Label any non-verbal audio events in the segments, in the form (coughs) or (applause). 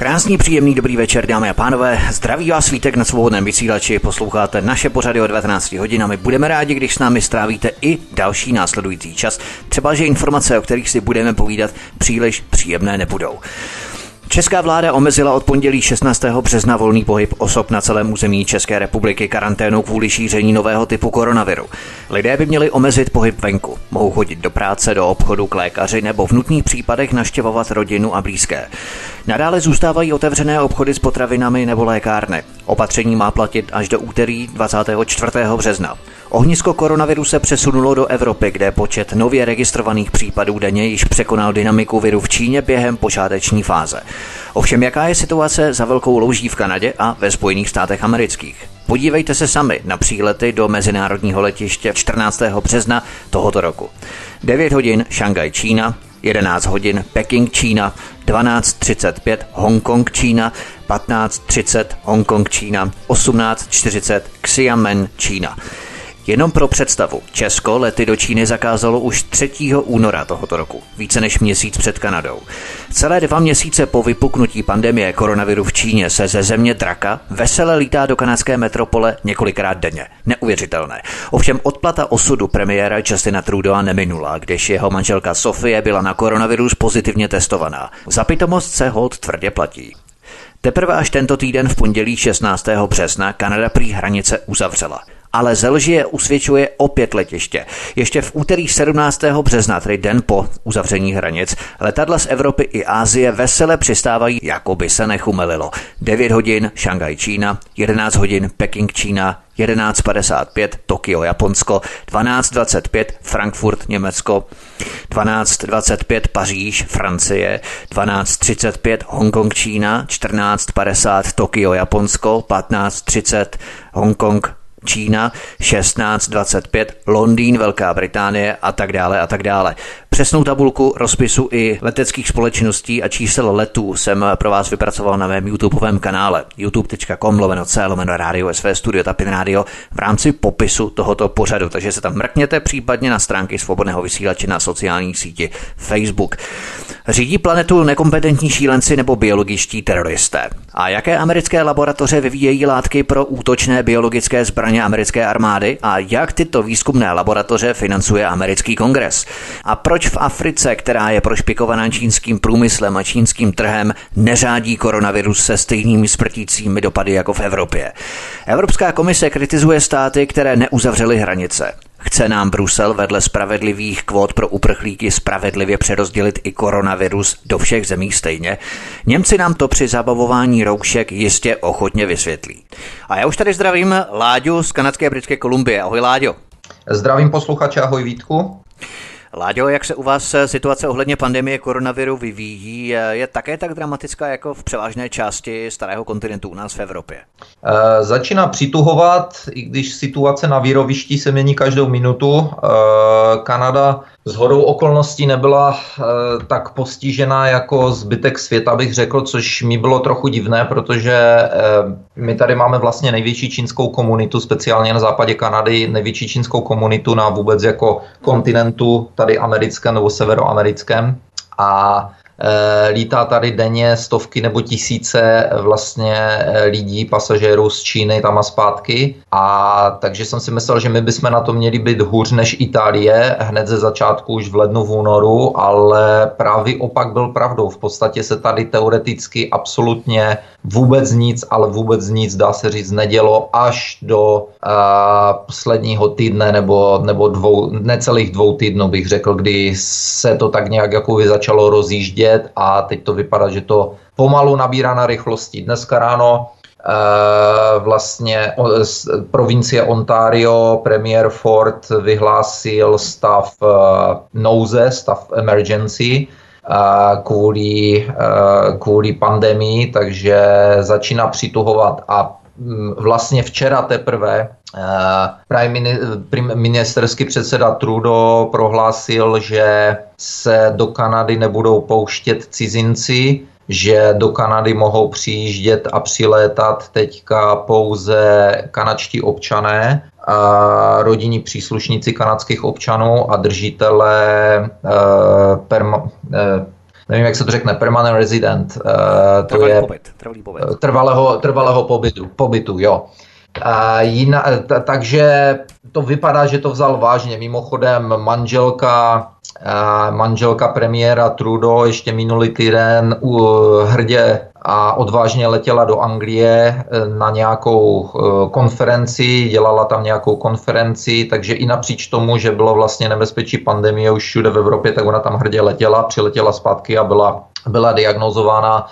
Krásný, příjemný, dobrý večer, dámy a pánové. Zdraví vás svítek na svobodném vysílači, posloucháte naše pořady o 19 hodinami. Budeme rádi, když s námi strávíte i další následující čas. Třeba, že informace, o kterých si budeme povídat, příliš příjemné nebudou. Česká vláda omezila od pondělí 16. března volný pohyb osob na celém území České republiky karanténou kvůli šíření nového typu koronaviru. Lidé by měli omezit pohyb venku. Mohou chodit do práce, do obchodu, k lékaři nebo v nutných případech naštěvovat rodinu a blízké. Nadále zůstávají otevřené obchody s potravinami nebo lékárny. Opatření má platit až do úterý 24. března. Ohnisko koronaviru se přesunulo do Evropy, kde počet nově registrovaných případů denně již překonal dynamiku viru v Číně během počáteční fáze. Ovšem, jaká je situace za velkou louží v Kanadě a ve Spojených státech amerických? Podívejte se sami na přílety do mezinárodního letiště 14. března tohoto roku. 9 hodin Šangaj Čína, 11 hodin Peking Čína, 12.35 Hongkong Čína, 15.30 Hongkong Čína, 18.40 Xiamen Čína. Jenom pro představu, Česko lety do Číny zakázalo už 3. února tohoto roku, více než měsíc před Kanadou. Celé dva měsíce po vypuknutí pandemie koronaviru v Číně se ze země draka vesele lítá do kanadské metropole několikrát denně. Neuvěřitelné. Ovšem odplata osudu premiéra Justina Trudeau neminula, když jeho manželka Sofie byla na koronavirus pozitivně testovaná. Za pitomost se hold tvrdě platí. Teprve až tento týden v pondělí 16. března Kanada prý hranice uzavřela ale ze lži usvědčuje opět letiště. Ještě v úterý 17. března, tedy den po uzavření hranic, letadla z Evropy i Ázie vesele přistávají, jako by se nechumelilo. 9 hodin Šangaj Čína, 11 hodin Peking Čína, 11.55 Tokio, Japonsko, 12.25 Frankfurt, Německo, 12.25 Paříž, Francie, 12.35 Hongkong, Čína, 14.50 Tokio, Japonsko, 15.30 Hongkong, Čína 16.25, Londýn, Velká Británie a tak dále a tak dále. Přesnou tabulku rozpisu i leteckých společností a čísel letů jsem pro vás vypracoval na mém YouTubeovém kanále youtube.com lomeno c lomeno radio sv studio tapin radio v rámci popisu tohoto pořadu, takže se tam mrkněte případně na stránky svobodného vysílače na sociální síti Facebook. Řídí planetu nekompetentní šílenci nebo biologičtí teroristé. A jaké americké laboratoře vyvíjejí látky pro útočné biologické zbraně americké armády a jak tyto výzkumné laboratoře financuje americký kongres? A proč v Africe, která je prošpikovaná čínským průmyslem a čínským trhem, neřádí koronavirus se stejnými smrtícími dopady jako v Evropě? Evropská komise kritizuje státy, které neuzavřely hranice. Chce nám Brusel vedle spravedlivých kvót pro uprchlíky spravedlivě přerozdělit i koronavirus do všech zemí stejně? Němci nám to při zabavování roušek jistě ochotně vysvětlí. A já už tady zdravím Láďu z kanadské britské Kolumbie. Ahoj Láďo. Zdravím posluchače, ahoj Vítku. Láďo, jak se u vás situace ohledně pandemie koronaviru vyvíjí? Je také tak dramatická jako v převážné části starého kontinentu u nás v Evropě? E, začíná přituhovat, i když situace na výrovišti se mění každou minutu. E, Kanada z hodou okolností nebyla e, tak postižená jako zbytek světa, bych řekl, což mi bylo trochu divné, protože e, my tady máme vlastně největší čínskou komunitu, speciálně na západě Kanady, největší čínskou komunitu na vůbec jako kontinentu tady americkém nebo severoamerickém. A lítá tady denně stovky nebo tisíce vlastně eh, lidí, pasažérů z Číny tam a zpátky. A takže jsem si myslel, že my bychom na to měli být hůř než Itálie hned ze začátku už v lednu, v únoru, ale právě opak byl pravdou. V podstatě se tady teoreticky absolutně vůbec nic, ale vůbec nic, dá se říct, nedělo až do uh, posledního týdne nebo, nebo dvou, necelých dvou týdnů bych řekl, kdy se to tak nějak jako začalo rozjíždět a teď to vypadá, že to pomalu nabírá na rychlosti. Dneska ráno Uh, vlastně provincie Ontario premiér Ford vyhlásil stav uh, nouze, stav emergency kvůli, kvůli pandemii, takže začíná přituhovat. A mm, vlastně včera teprve prime ministerský předseda Trudeau prohlásil, že se do Kanady nebudou pouštět cizinci, že do Kanady mohou přijíždět a přilétat teďka pouze kanadští občané, rodinní příslušníci kanadských občanů a držitelé uh, perma, uh, nevím, jak se to řekne, permanent resident. Uh, to je pobyt, trvalý pobyt. Trvalého, trvalého pobytu, pobytu, jo. Uh, jiná, t- takže to vypadá, že to vzal vážně. Mimochodem manželka manželka premiéra Trudeau ještě minulý týden hrdě a odvážně letěla do Anglie e, na nějakou e, konferenci, dělala tam nějakou konferenci, takže i napříč tomu, že bylo vlastně nebezpečí pandemie už všude v Evropě, tak ona tam hrdě letěla, přiletěla zpátky a byla, byla diagnozována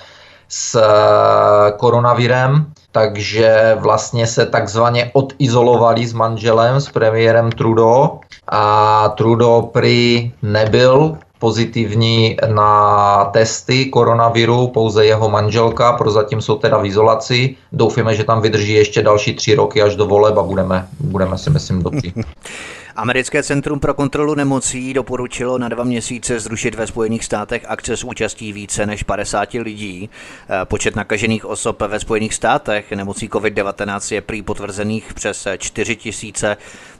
s e, koronavirem. Takže vlastně se takzvaně odizolovali s manželem, s premiérem Trudeau a Trudeau prý nebyl pozitivní na testy koronaviru, pouze jeho manželka, prozatím jsou teda v izolaci. Doufíme, že tam vydrží ještě další tři roky až do voleb a budeme, budeme si myslím dobří. (laughs) Americké centrum pro kontrolu nemocí doporučilo na dva měsíce zrušit ve Spojených státech akce s účastí více než 50 lidí. Eh, počet nakažených osob ve Spojených státech nemocí COVID-19 je prý potvrzených přes 4 tisíce.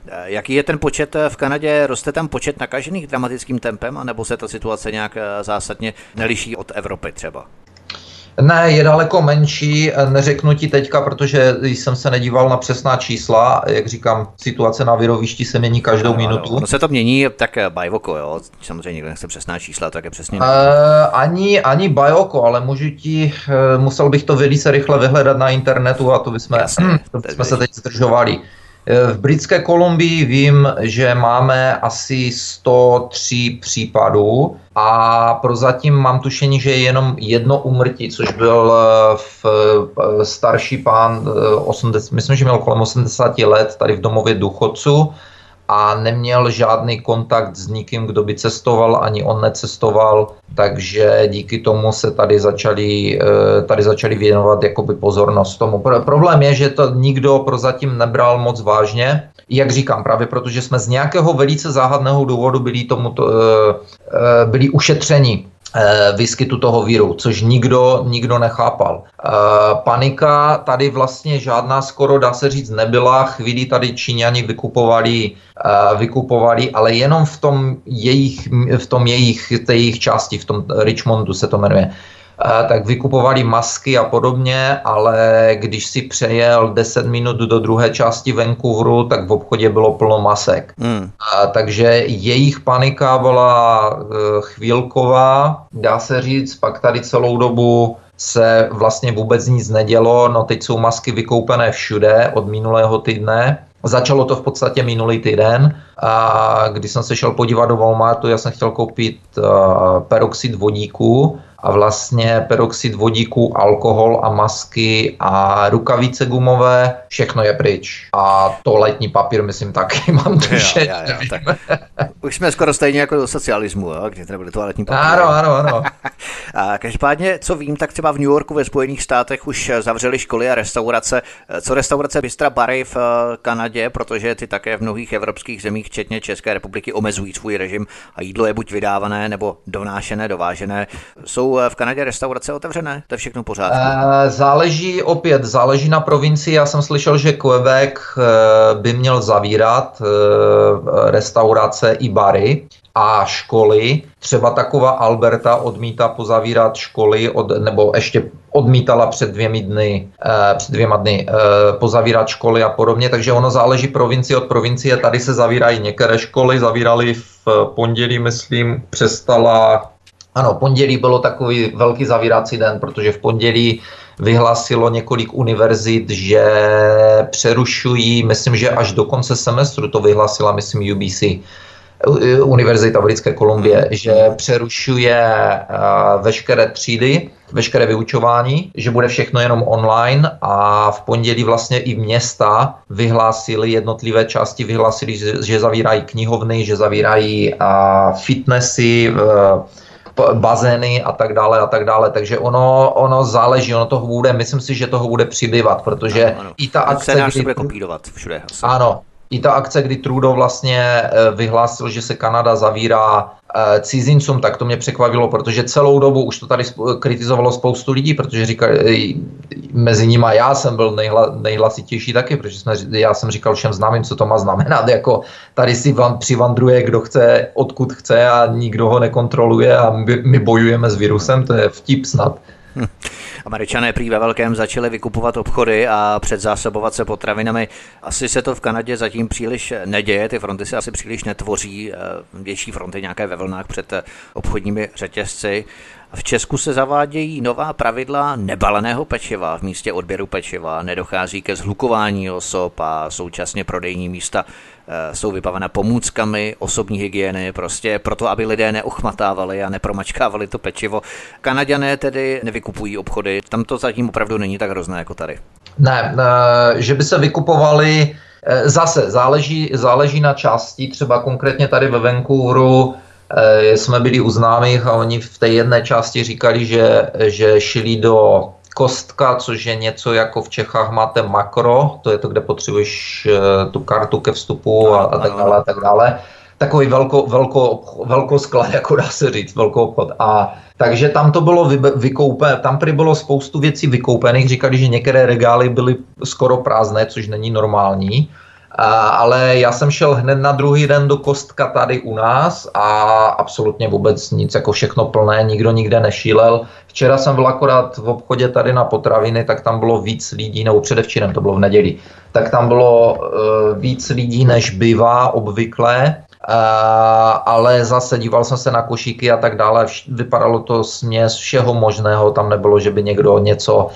Eh, jaký je ten počet v Kanadě? Roste tam počet nakažených dramatickým tempem, anebo se ta situace nějak eh, zásadně neliší od Evropy třeba? Ne, je daleko menší, neřeknu ti teďka, protože jsem se nedíval na přesná čísla, jak říkám, situace na virovišti se mění každou no, minutu. No, se to mění tak bajvoko, jo, samozřejmě někdo nechce přesná čísla, tak je přesně. Uh, ani, ani bajoko, ale můžu ti, musel bych to velice rychle vyhledat na internetu a to bychom, Jasně, (clears throat) to bychom se teď zdržovali. V Britské Kolumbii vím, že máme asi 103 případů a prozatím mám tušení, že je jenom jedno umrtí, což byl eh, v eh, starší pán, 80, eh, myslím, že měl kolem 80 let tady v domově důchodců a neměl žádný kontakt s nikým, kdo by cestoval, ani on necestoval, takže díky tomu se tady začali, eh, tady začali věnovat jakoby pozornost tomu. Problém je, že to nikdo prozatím nebral moc vážně, jak říkám, právě protože jsme z nějakého velice záhadného důvodu byli, tomuto, eh, eh, byli ušetřeni výskytu toho víru, což nikdo, nikdo nechápal. Eh, panika tady vlastně žádná skoro, dá se říct, nebyla. Chvíli tady Číňani vykupovali, eh, vykupovali, ale jenom v tom jejich, v tom jejich, té jejich části, v tom Richmondu se to jmenuje tak vykupovali masky a podobně, ale když si přejel 10 minut do druhé části Vancouveru, tak v obchodě bylo plno masek. Hmm. Takže jejich panika byla e, chvílková, dá se říct, pak tady celou dobu se vlastně vůbec nic nedělo, no teď jsou masky vykoupené všude od minulého týdne. Začalo to v podstatě minulý týden, a když jsem se šel podívat do Walmartu, já jsem chtěl koupit uh, peroxid vodíku a vlastně peroxid vodíku, alkohol a masky a rukavice gumové, všechno je pryč. A toaletní papír, myslím, taky (laughs) mám tu jo, jo, jo, tak. Už jsme skoro stejně jako do socialismu, jo, kde byly toaletní papír. Ano, ano, ano. (laughs) a každopádně, co vím, tak třeba v New Yorku ve Spojených státech už zavřeli školy a restaurace. Co restaurace Bystra Bary v eh, Kanadě, protože ty také v mnohých evropských zemích, včetně České republiky, omezují svůj režim a jídlo je buď vydávané nebo donášené, dovážené. Jsou Eh, v Kanadě restaurace otevřené? To je všechno pořád. Eh, záleží opět, záleží na provincii. Já jsem slyšel, že Quebec eh, by měl zavírat restaurace i bary a školy. Třeba taková Alberta odmítá pozavírat školy, od, nebo ještě odmítala před dvěmi dny, eh, před dvěma dny eh, pozavírat školy a podobně, takže ono záleží provincie od provincie. Tady se zavírají některé školy, zavírali v pondělí, myslím, přestala ano, pondělí bylo takový velký zavírací den, protože v pondělí vyhlásilo několik univerzit, že přerušují, myslím, že až do konce semestru to vyhlásila, myslím, UBC, Univerzita Britské Kolumbie, hmm. že přerušuje uh, veškeré třídy, veškeré vyučování, že bude všechno jenom online a v pondělí vlastně i města vyhlásili, jednotlivé části vyhlásili, že, že zavírají knihovny, že zavírají uh, fitnessy, uh, bazény a tak dále a tak dále. Takže ono, ono záleží, ono toho bude, myslím si, že toho bude přibývat, protože ano, ano. i ta akce... Kdy, se bude kopírovat všude. Asi. Ano, i ta akce, kdy Trudeau vlastně eh, vyhlásil, že se Kanada zavírá eh, cizincům, tak to mě překvapilo, protože celou dobu už to tady kritizovalo spoustu lidí, protože říkali, mezi nimi já jsem byl nejhla, nejhlasitější taky, protože jsme, já jsem říkal všem známým, co to má znamenat, (laughs) jako tady si vám přivandruje, kdo chce, odkud chce a nikdo ho nekontroluje a my, my bojujeme s virusem, to je vtip snad. Hm. (laughs) Američané prý ve velkém začali vykupovat obchody a předzásobovat se potravinami. Asi se to v Kanadě zatím příliš neděje, ty fronty se asi příliš netvoří, eh, větší fronty nějaké ve vlnách před eh, obchodními řetězci. V Česku se zavádějí nová pravidla nebaleného pečiva v místě odběru pečiva, nedochází ke zhlukování osob a současně prodejní místa eh, jsou vybavena pomůckami osobní hygieny, prostě proto, aby lidé neuchmatávali a nepromačkávali to pečivo. Kanaďané tedy nevykupují obchody, tam to zatím opravdu není tak hrozné jako tady. Ne, eh, že by se vykupovali, eh, zase záleží, záleží na části, třeba konkrétně tady ve Vancouveru jsme byli u známých a oni v té jedné části říkali, že, že šli do kostka, což je něco jako v Čechách máte makro, to je to, kde potřebuješ eh, tu kartu ke vstupu a, a tak dále a tak dále. Takový velko, velko, velko sklad, (laughs) jako dá se říct, velkou obchod. A takže tam to bylo vy, vykoupené, tam prý bylo spoustu věcí vykoupených, říkali, že některé regály byly skoro prázdné, což není normální ale já jsem šel hned na druhý den do Kostka tady u nás a absolutně vůbec nic, jako všechno plné, nikdo nikde nešílel. Včera jsem byl akorát v obchodě tady na potraviny, tak tam bylo víc lidí, nebo předevčírem, to bylo v neděli, tak tam bylo uh, víc lidí, než bývá obvykle. Uh, ale zase díval jsem se na košíky a tak dále, vypadalo to směs všeho možného, tam nebylo, že by někdo něco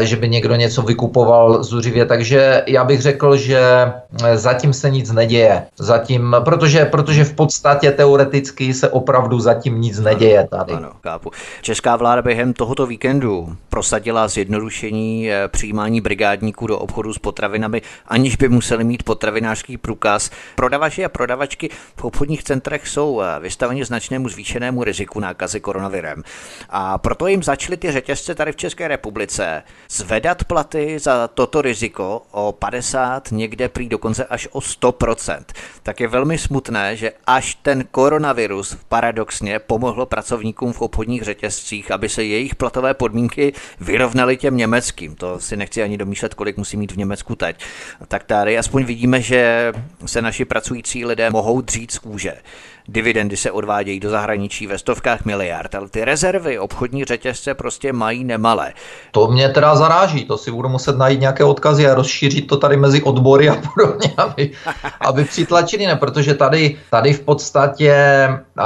že by někdo něco vykupoval zuřivě. Takže já bych řekl, že zatím se nic neděje. Zatím, protože, protože v podstatě teoreticky se opravdu zatím nic neděje tady. Ano, kápu. Česká vláda během tohoto víkendu prosadila zjednodušení eh, přijímání brigádníků do obchodu s potravinami, aniž by museli mít potravinářský průkaz. Prodavači a prodavačky v obchodních centrech jsou eh, vystaveni značnému zvýšenému riziku nákazy koronavirem. A proto jim začaly ty řetězce tady v České republice republice zvedat platy za toto riziko o 50, někde prý dokonce až o 100%, tak je velmi smutné, že až ten koronavirus paradoxně pomohlo pracovníkům v obchodních řetězcích, aby se jejich platové podmínky vyrovnaly těm německým. To si nechci ani domýšlet, kolik musí mít v Německu teď. Tak tady aspoň vidíme, že se naši pracující lidé mohou dřít z kůže. Dividendy se odvádějí do zahraničí ve stovkách miliard, ale ty rezervy obchodní řetězce prostě mají nemalé. To mě teda zaráží, to si budu muset najít nějaké odkazy a rozšířit to tady mezi odbory a podobně, aby, aby přitlačili, ne, protože tady, tady v podstatě uh,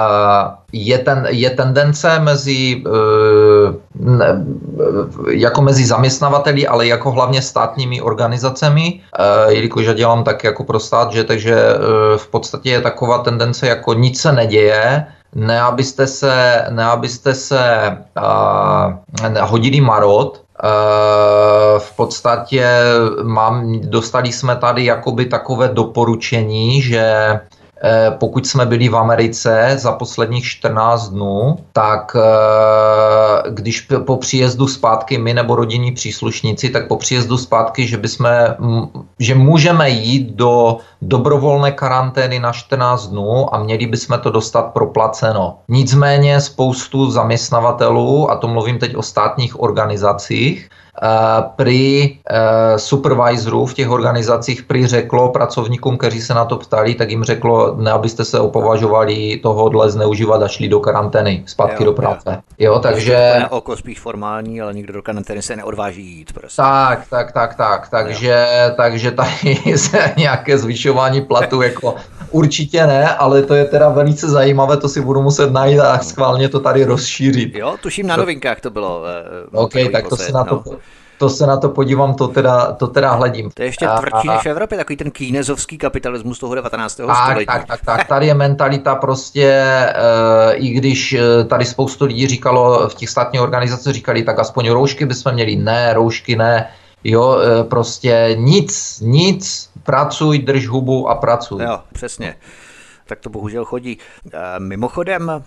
je, ten, je tendence mezi, uh, ne, jako mezi zaměstnavateli, ale jako hlavně státními organizacemi, uh, jelikož já dělám tak jako pro stát, že takže v podstatě je taková tendence jako nic se neděje, ne abyste se, ne abyste se uh, hodili marot, v podstatě mám, dostali jsme tady jakoby takové doporučení, že Eh, pokud jsme byli v Americe za posledních 14 dnů, tak eh, když po příjezdu zpátky my nebo rodinní příslušníci, tak po příjezdu zpátky, že, bychom, že můžeme jít do dobrovolné karantény na 14 dnů a měli bychom to dostat proplaceno. Nicméně spoustu zaměstnavatelů, a to mluvím teď o státních organizacích, Pri eh, supervisorů v těch organizacích pri řeklo pracovníkům, kteří se na to ptali, tak jim řeklo, ne abyste se opovažovali tohohle zneužívat a šli do karantény, zpátky jo, do práce. Jo, jo takže... To oko spíš formální, ale nikdo do karantény se neodváží jít. Prostě. Tak, tak, tak, tak, takže, takže tady (laughs) se nějaké zvyšování platu jako určitě ne, ale to je teda velice zajímavé, to si budu muset najít a schválně to tady rozšířit. Jo, tuším na novinkách to bylo. Uh, OK, tak to se na to... No to se na to podívám, to teda, to teda hledím. To je ještě tvrdší než v Evropě, takový ten kýnezovský kapitalismus toho 19. Tak, století. Tak, tak, tak, tady je mentalita prostě, uh, i když eh, tady spoustu lidí říkalo, v těch státních organizacích říkali, tak aspoň roušky bychom měli, ne, roušky ne, jo, prostě nic, nic, pracuj, drž hubu a pracuj. Jo, přesně. Tak to bohužel chodí. Mimochodem,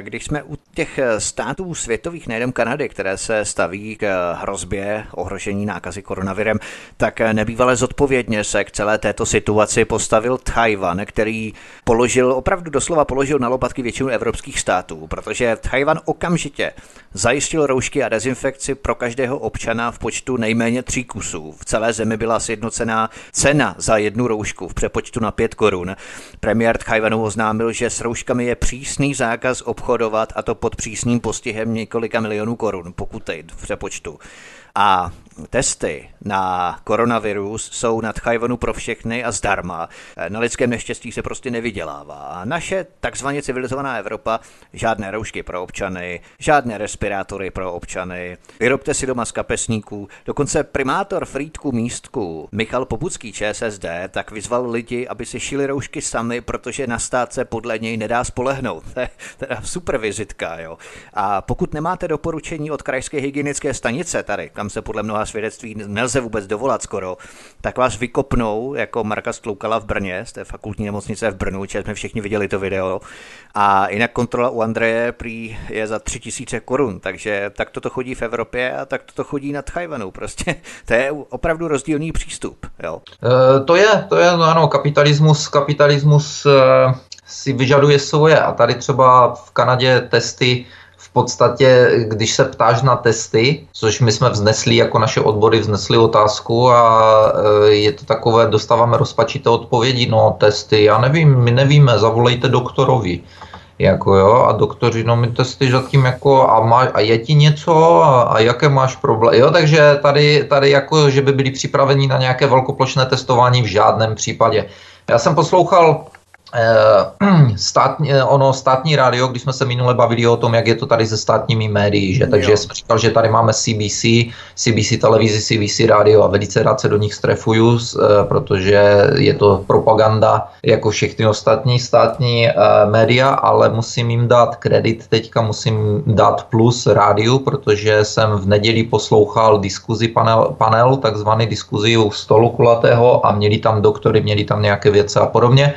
když jsme u těch států světových, nejenom Kanady, které se staví k hrozbě ohrožení nákazy koronavirem, tak nebývalé zodpovědně se k celé této situaci postavil Tajvan, který položil, opravdu doslova položil na lopatky většinu evropských států, protože Tajvan okamžitě zajistil roušky a dezinfekci pro každého občana v počtu nejméně tří kusů. V celé zemi byla sjednocená cena za jednu roušku v přepočtu na pět korun. Premiér Tchajvanu oznámil, že s rouškami je přísný zákaz obchodovat a to pod přísným postihem několika milionů korun, pokuty v přepočtu. A testy na koronavirus jsou na Tchajvanu pro všechny a zdarma. Na lidském neštěstí se prostě nevydělává. A naše takzvaně civilizovaná Evropa žádné roušky pro občany, žádné respirátory pro občany. Vyrobte si doma z kapesníků. Dokonce primátor Frýdku místku Michal Popucký ČSSD tak vyzval lidi, aby si šili roušky sami, protože na stát se podle něj nedá spolehnout. (laughs) Teda super vizitka, jo. A pokud nemáte doporučení od krajské hygienické stanice tady, kam se podle mnoha svědectví nelze vůbec dovolat skoro, tak vás vykopnou jako Marka Stloukala v Brně, z té fakultní nemocnice v Brnu, že jsme všichni viděli to video. A jinak kontrola u Andreje prý je za tři tisíce korun, takže tak toto chodí v Evropě a tak toto chodí nad Tchajvanu. Prostě (laughs) to je opravdu rozdílný přístup. Jo? E, to je, to je, no ano, kapitalismus, kapitalismus e, si vyžaduje svoje a tady třeba v Kanadě testy podstatě, když se ptáš na testy, což my jsme vznesli jako naše odbory, vznesli otázku a e, je to takové, dostáváme rozpačité odpovědi, no testy, já nevím, my nevíme, zavolejte doktorovi. Jako jo, a doktoři, no my testy zatím jako, a, má, a je ti něco, a, a jaké máš problém, jo, takže tady, tady jako, že by byli připraveni na nějaké velkoplošné testování v žádném případě. Já jsem poslouchal (clears throat) státní, eh, ono státní rádio, když jsme se minule bavili o tom, jak je to tady se státními médií, že takže jo. jsem říkal, že tady máme CBC, CBC televizi, CBC rádio a velice rád se do nich strefuju, eh, protože je to propaganda jako všechny ostatní státní média, ale musím jim dát kredit teďka, musím dát plus rádiu, protože jsem v neděli poslouchal diskuzi panel, panel takzvaný diskuzi u stolu kulatého a měli tam doktory, měli tam nějaké věci a podobně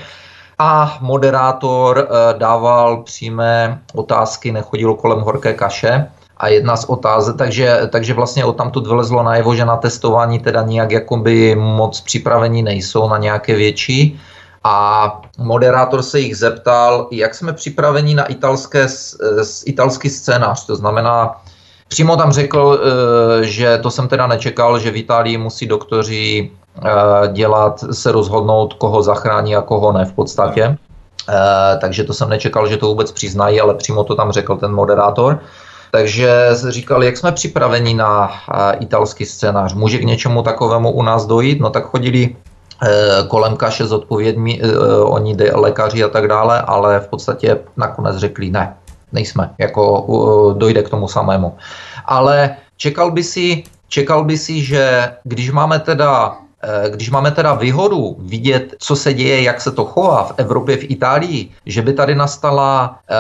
a moderátor eh, dával přímé otázky, nechodil kolem horké kaše. A jedna z otázek, takže, takže vlastně o tamtud vylezlo najevo, že na testování teda nijak jakoby moc připravení nejsou na nějaké větší. A moderátor se jich zeptal, jak jsme připraveni na italské, italský scénář. To znamená, přímo tam řekl, eh, že to jsem teda nečekal, že v Itálii musí doktoři Eh, dělat, se rozhodnout, koho zachrání a koho ne v podstatě. Eh, takže to jsem nečekal, že to vůbec přiznají, ale přímo to tam řekl ten moderátor. Takže říkali, jak jsme připraveni na eh, italský scénář. Může k něčemu takovému u nás dojít? No tak chodili kolem kaše s odpovědmi, oni lékaři a tak dále, ale v podstatě nakonec řekli ne, nejsme, jako dojde k tomu samému. Ale čekal by si, čekal by si, že když máme teda Eh, když máme teda výhodu vidět, co se děje, jak se to chová v Evropě, v Itálii, že by tady nastala eh,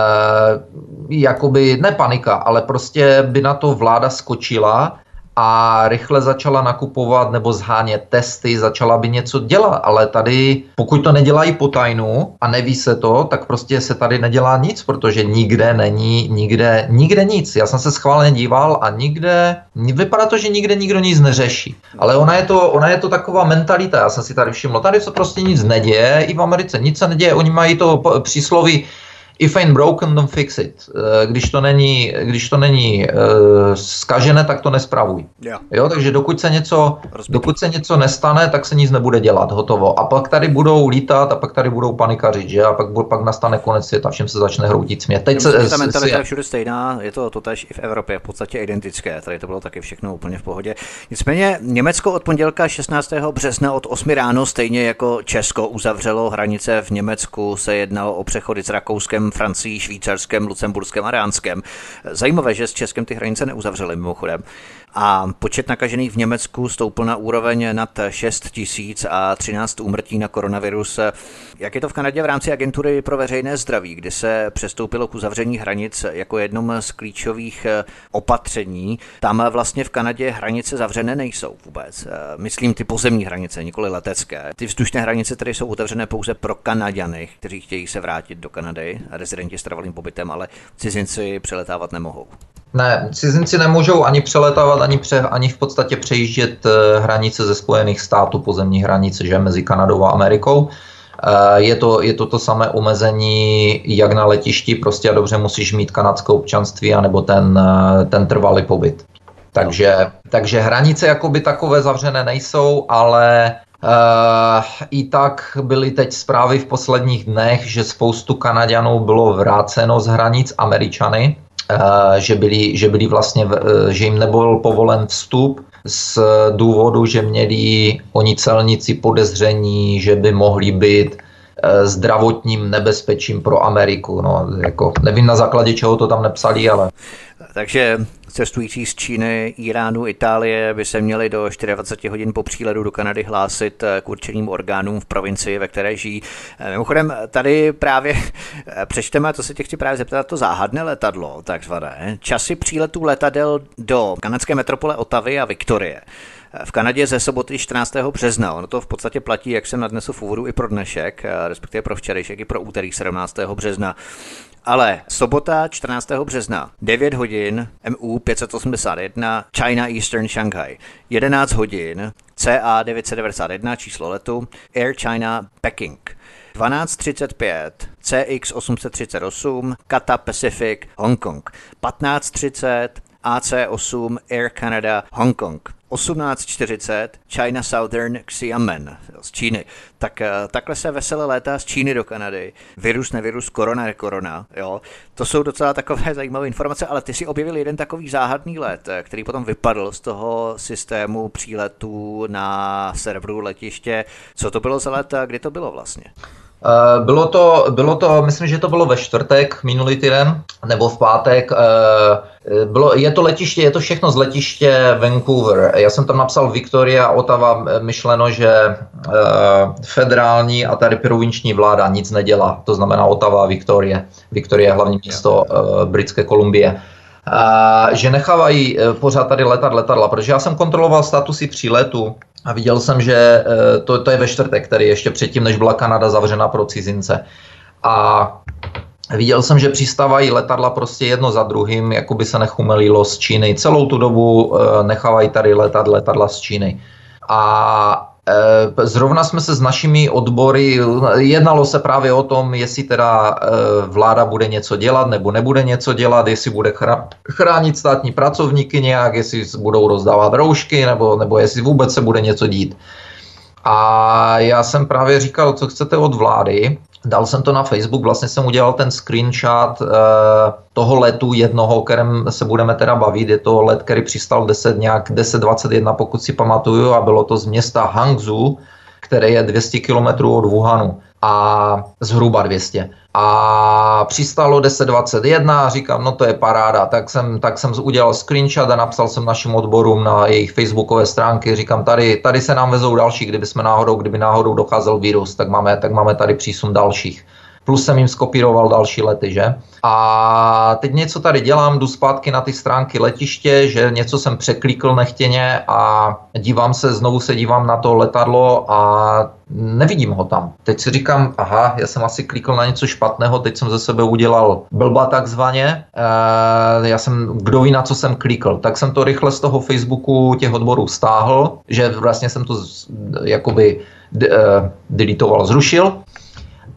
jakoby ne panika, ale prostě by na to vláda skočila a rychle začala nakupovat nebo zhánět testy, začala by něco dělat, ale tady, pokud to nedělají po tajnu a neví se to, tak prostě se tady nedělá nic, protože nikde není, nikde, nikde nic. Já jsem se schválně díval a nikde, vypadá to, že nikde nikdo nic neřeší. Ale ona je to, ona je to taková mentalita, já jsem si tady všiml, tady se prostě nic neděje, i v Americe nic se neděje, oni mají to přísloví, If ain't broken, don't fix it. Eh, když to není, když to není uh, skažené, tak to nespravuj. Yeah. Jo, takže dokud se, něco, dokud se něco nestane, tak se nic nebude dělat, hotovo. A pak tady budou lítat a pak tady budou panikařit, že? A pak, pak nastane konec světa, všem se začne hroutit smět. Teď se, ta mentalita je všude stejná, je to totež i v Evropě, v podstatě identické. Tady to bylo taky všechno úplně v pohodě. Nicméně Německo od pondělka 16. března od 8 ráno, stejně jako Česko, uzavřelo hranice v Německu. Se jednalo o přechody s Rakouskem Francii, Švýcarskem, Lucemburskem a Ránskem. Zajímavé, že s Českem ty hranice neuzavřely mimochodem a počet nakažených v Německu stoupl na úroveň nad 6 tisíc a 13 úmrtí na koronavirus. Jak je to v Kanadě v rámci agentury pro veřejné zdraví, kdy se přestoupilo k uzavření hranic jako jednom z klíčových eh, opatření? Tam vlastně v Kanadě hranice zavřené nejsou vůbec. Eh, myslím ty pozemní hranice, nikoli letecké. Ty vzdušné hranice tedy jsou otevřené pouze pro Kanaďany, kteří chtějí se vrátit do Kanady. rezidenti s trvalým pobytem, ale cizinci přeletávat nemohou. Ne, cizinci nemůžou ani přeletávat, ani, pře, ani v podstatě přejíždět eh, hranice ze Spojených států, pozemní hranice, že mezi Kanadou a Amerikou. Eh, je to, je to to samé omezení, jak na letišti, prostě a dobře musíš mít kanadské občanství, anebo ten, eh, ten trvalý pobyt. Takže, takže hranice jakoby takové zavřené nejsou, ale Uh, I tak byly teď zprávy v posledních dnech, že spoustu Kanaďanů bylo vráceno z hranic Američany, že byli, že byli vlastně, uh, že jim nebyl povolen vstup z důvodu, že měli oni celníci podezření, že by mohli být zdravotním nebezpečím pro Ameriku. No, jako, nevím na základě čeho to tam nepsali, ale... Takže cestující z Číny, Iránu, Itálie by se měli do 24 hodin po příledu do Kanady hlásit eh, k určeným orgánům v provincii, ve které žijí. Eh, mimochodem, tady právě eh, přečteme, to se tě chci právě zeptat, to záhadné letadlo, takzvané, časy příletů letadel do kanadské metropole Otavy a Viktorie v Kanadě ze soboty 14. března. Ono to v podstatě platí, jak jsem nadnesl v úvodu, i pro dnešek, respektive pro včerejšek, i pro úterý 17. března. Ale sobota 14. března, 9 hodin, MU 581, China Eastern Shanghai. 11 hodin, CA 991, číslo letu, Air China Peking. 12.35 CX 838 Kata Pacific Hong Kong 15.30 AC8 Air Canada Hong Kong 1840 China Southern Xiamen z Číny. Tak eh, takhle se veselé létá z Číny do Kanady. Virus, nevirus, korona, nekorona. Jo. To jsou docela takové (laughs) zajímavé informace, ale ty si objevil jeden takový záhadný let, eh, který potom vypadl z toho systému příletů na serveru letiště. Co to bylo za let a kdy to bylo vlastně? Eh, bylo to, bylo to, myslím, že to bylo ve čtvrtek minulý týden, nebo v pátek. Eh, bylo, je to letiště, je to všechno z letiště Vancouver. Já jsem tam napsal Victoria, Ottawa, eh, myšleno, že federální a tady provinční vláda nic nedělá. To znamená Ottawa a Victoria. Victoria je hlavní město Britské Kolumbie. že nechávají pořád tady letat letadla, protože já jsem kontroloval statusy příletu a viděl jsem, že eh, to, to je ve čtvrtek, tedy ještě předtím, než byla Kanada zavřena pro cizince. A viděl jsem, že přistávají letadla prostě jedno za druhým, jako by se nechumelilo z Číny. Celou tu dobu eh, nechávají tady letat letadla z Číny. A zrovna jsme se s našimi odbory, jednalo se právě o tom, jestli teda eh, vláda bude něco dělat nebo nebude něco dělat, jestli bude chránit státní pracovníky nějak, jestli budou rozdávat roušky nebo, nebo jestli vůbec se bude něco dít. A já jsem právě říkal, co chcete od vlády. Dal jsem to na Facebook, vlastně jsem udělal ten screenshot uh, toho letu jednoho, o kterém se budeme teda bavit. Je to let, který přistal 10, nějak 10.21, pokud si pamatuju, a bylo to z města Hangzhou, které je 200 km od Wuhanu a zhruba 200. A přistálo 1021 a říkám, no to je paráda, tak jsem, tak jsem udělal screenshot a napsal jsem našim odborům na jejich facebookové stránky, říkám, tady, tady se nám vezou další, kdyby jsme náhodou, kdyby náhodou docházel virus, tak máme, tak máme tady přísun dalších plus jsem jim skopíroval další lety, že? A teď něco tady dělám, jdu zpátky na ty stránky letiště, že něco jsem překlikl nechtěně a dívám se, znovu se dívám na to letadlo a nevidím ho tam. Teď si říkám, aha, já jsem asi klikl na něco špatného, teď jsem ze sebe udělal blba takzvaně. E, já jsem, kdo ví, na co jsem klikl. Tak jsem to rychle z toho Facebooku těch odborů stáhl, že vlastně jsem to jakoby de, uh, deletoval, zrušil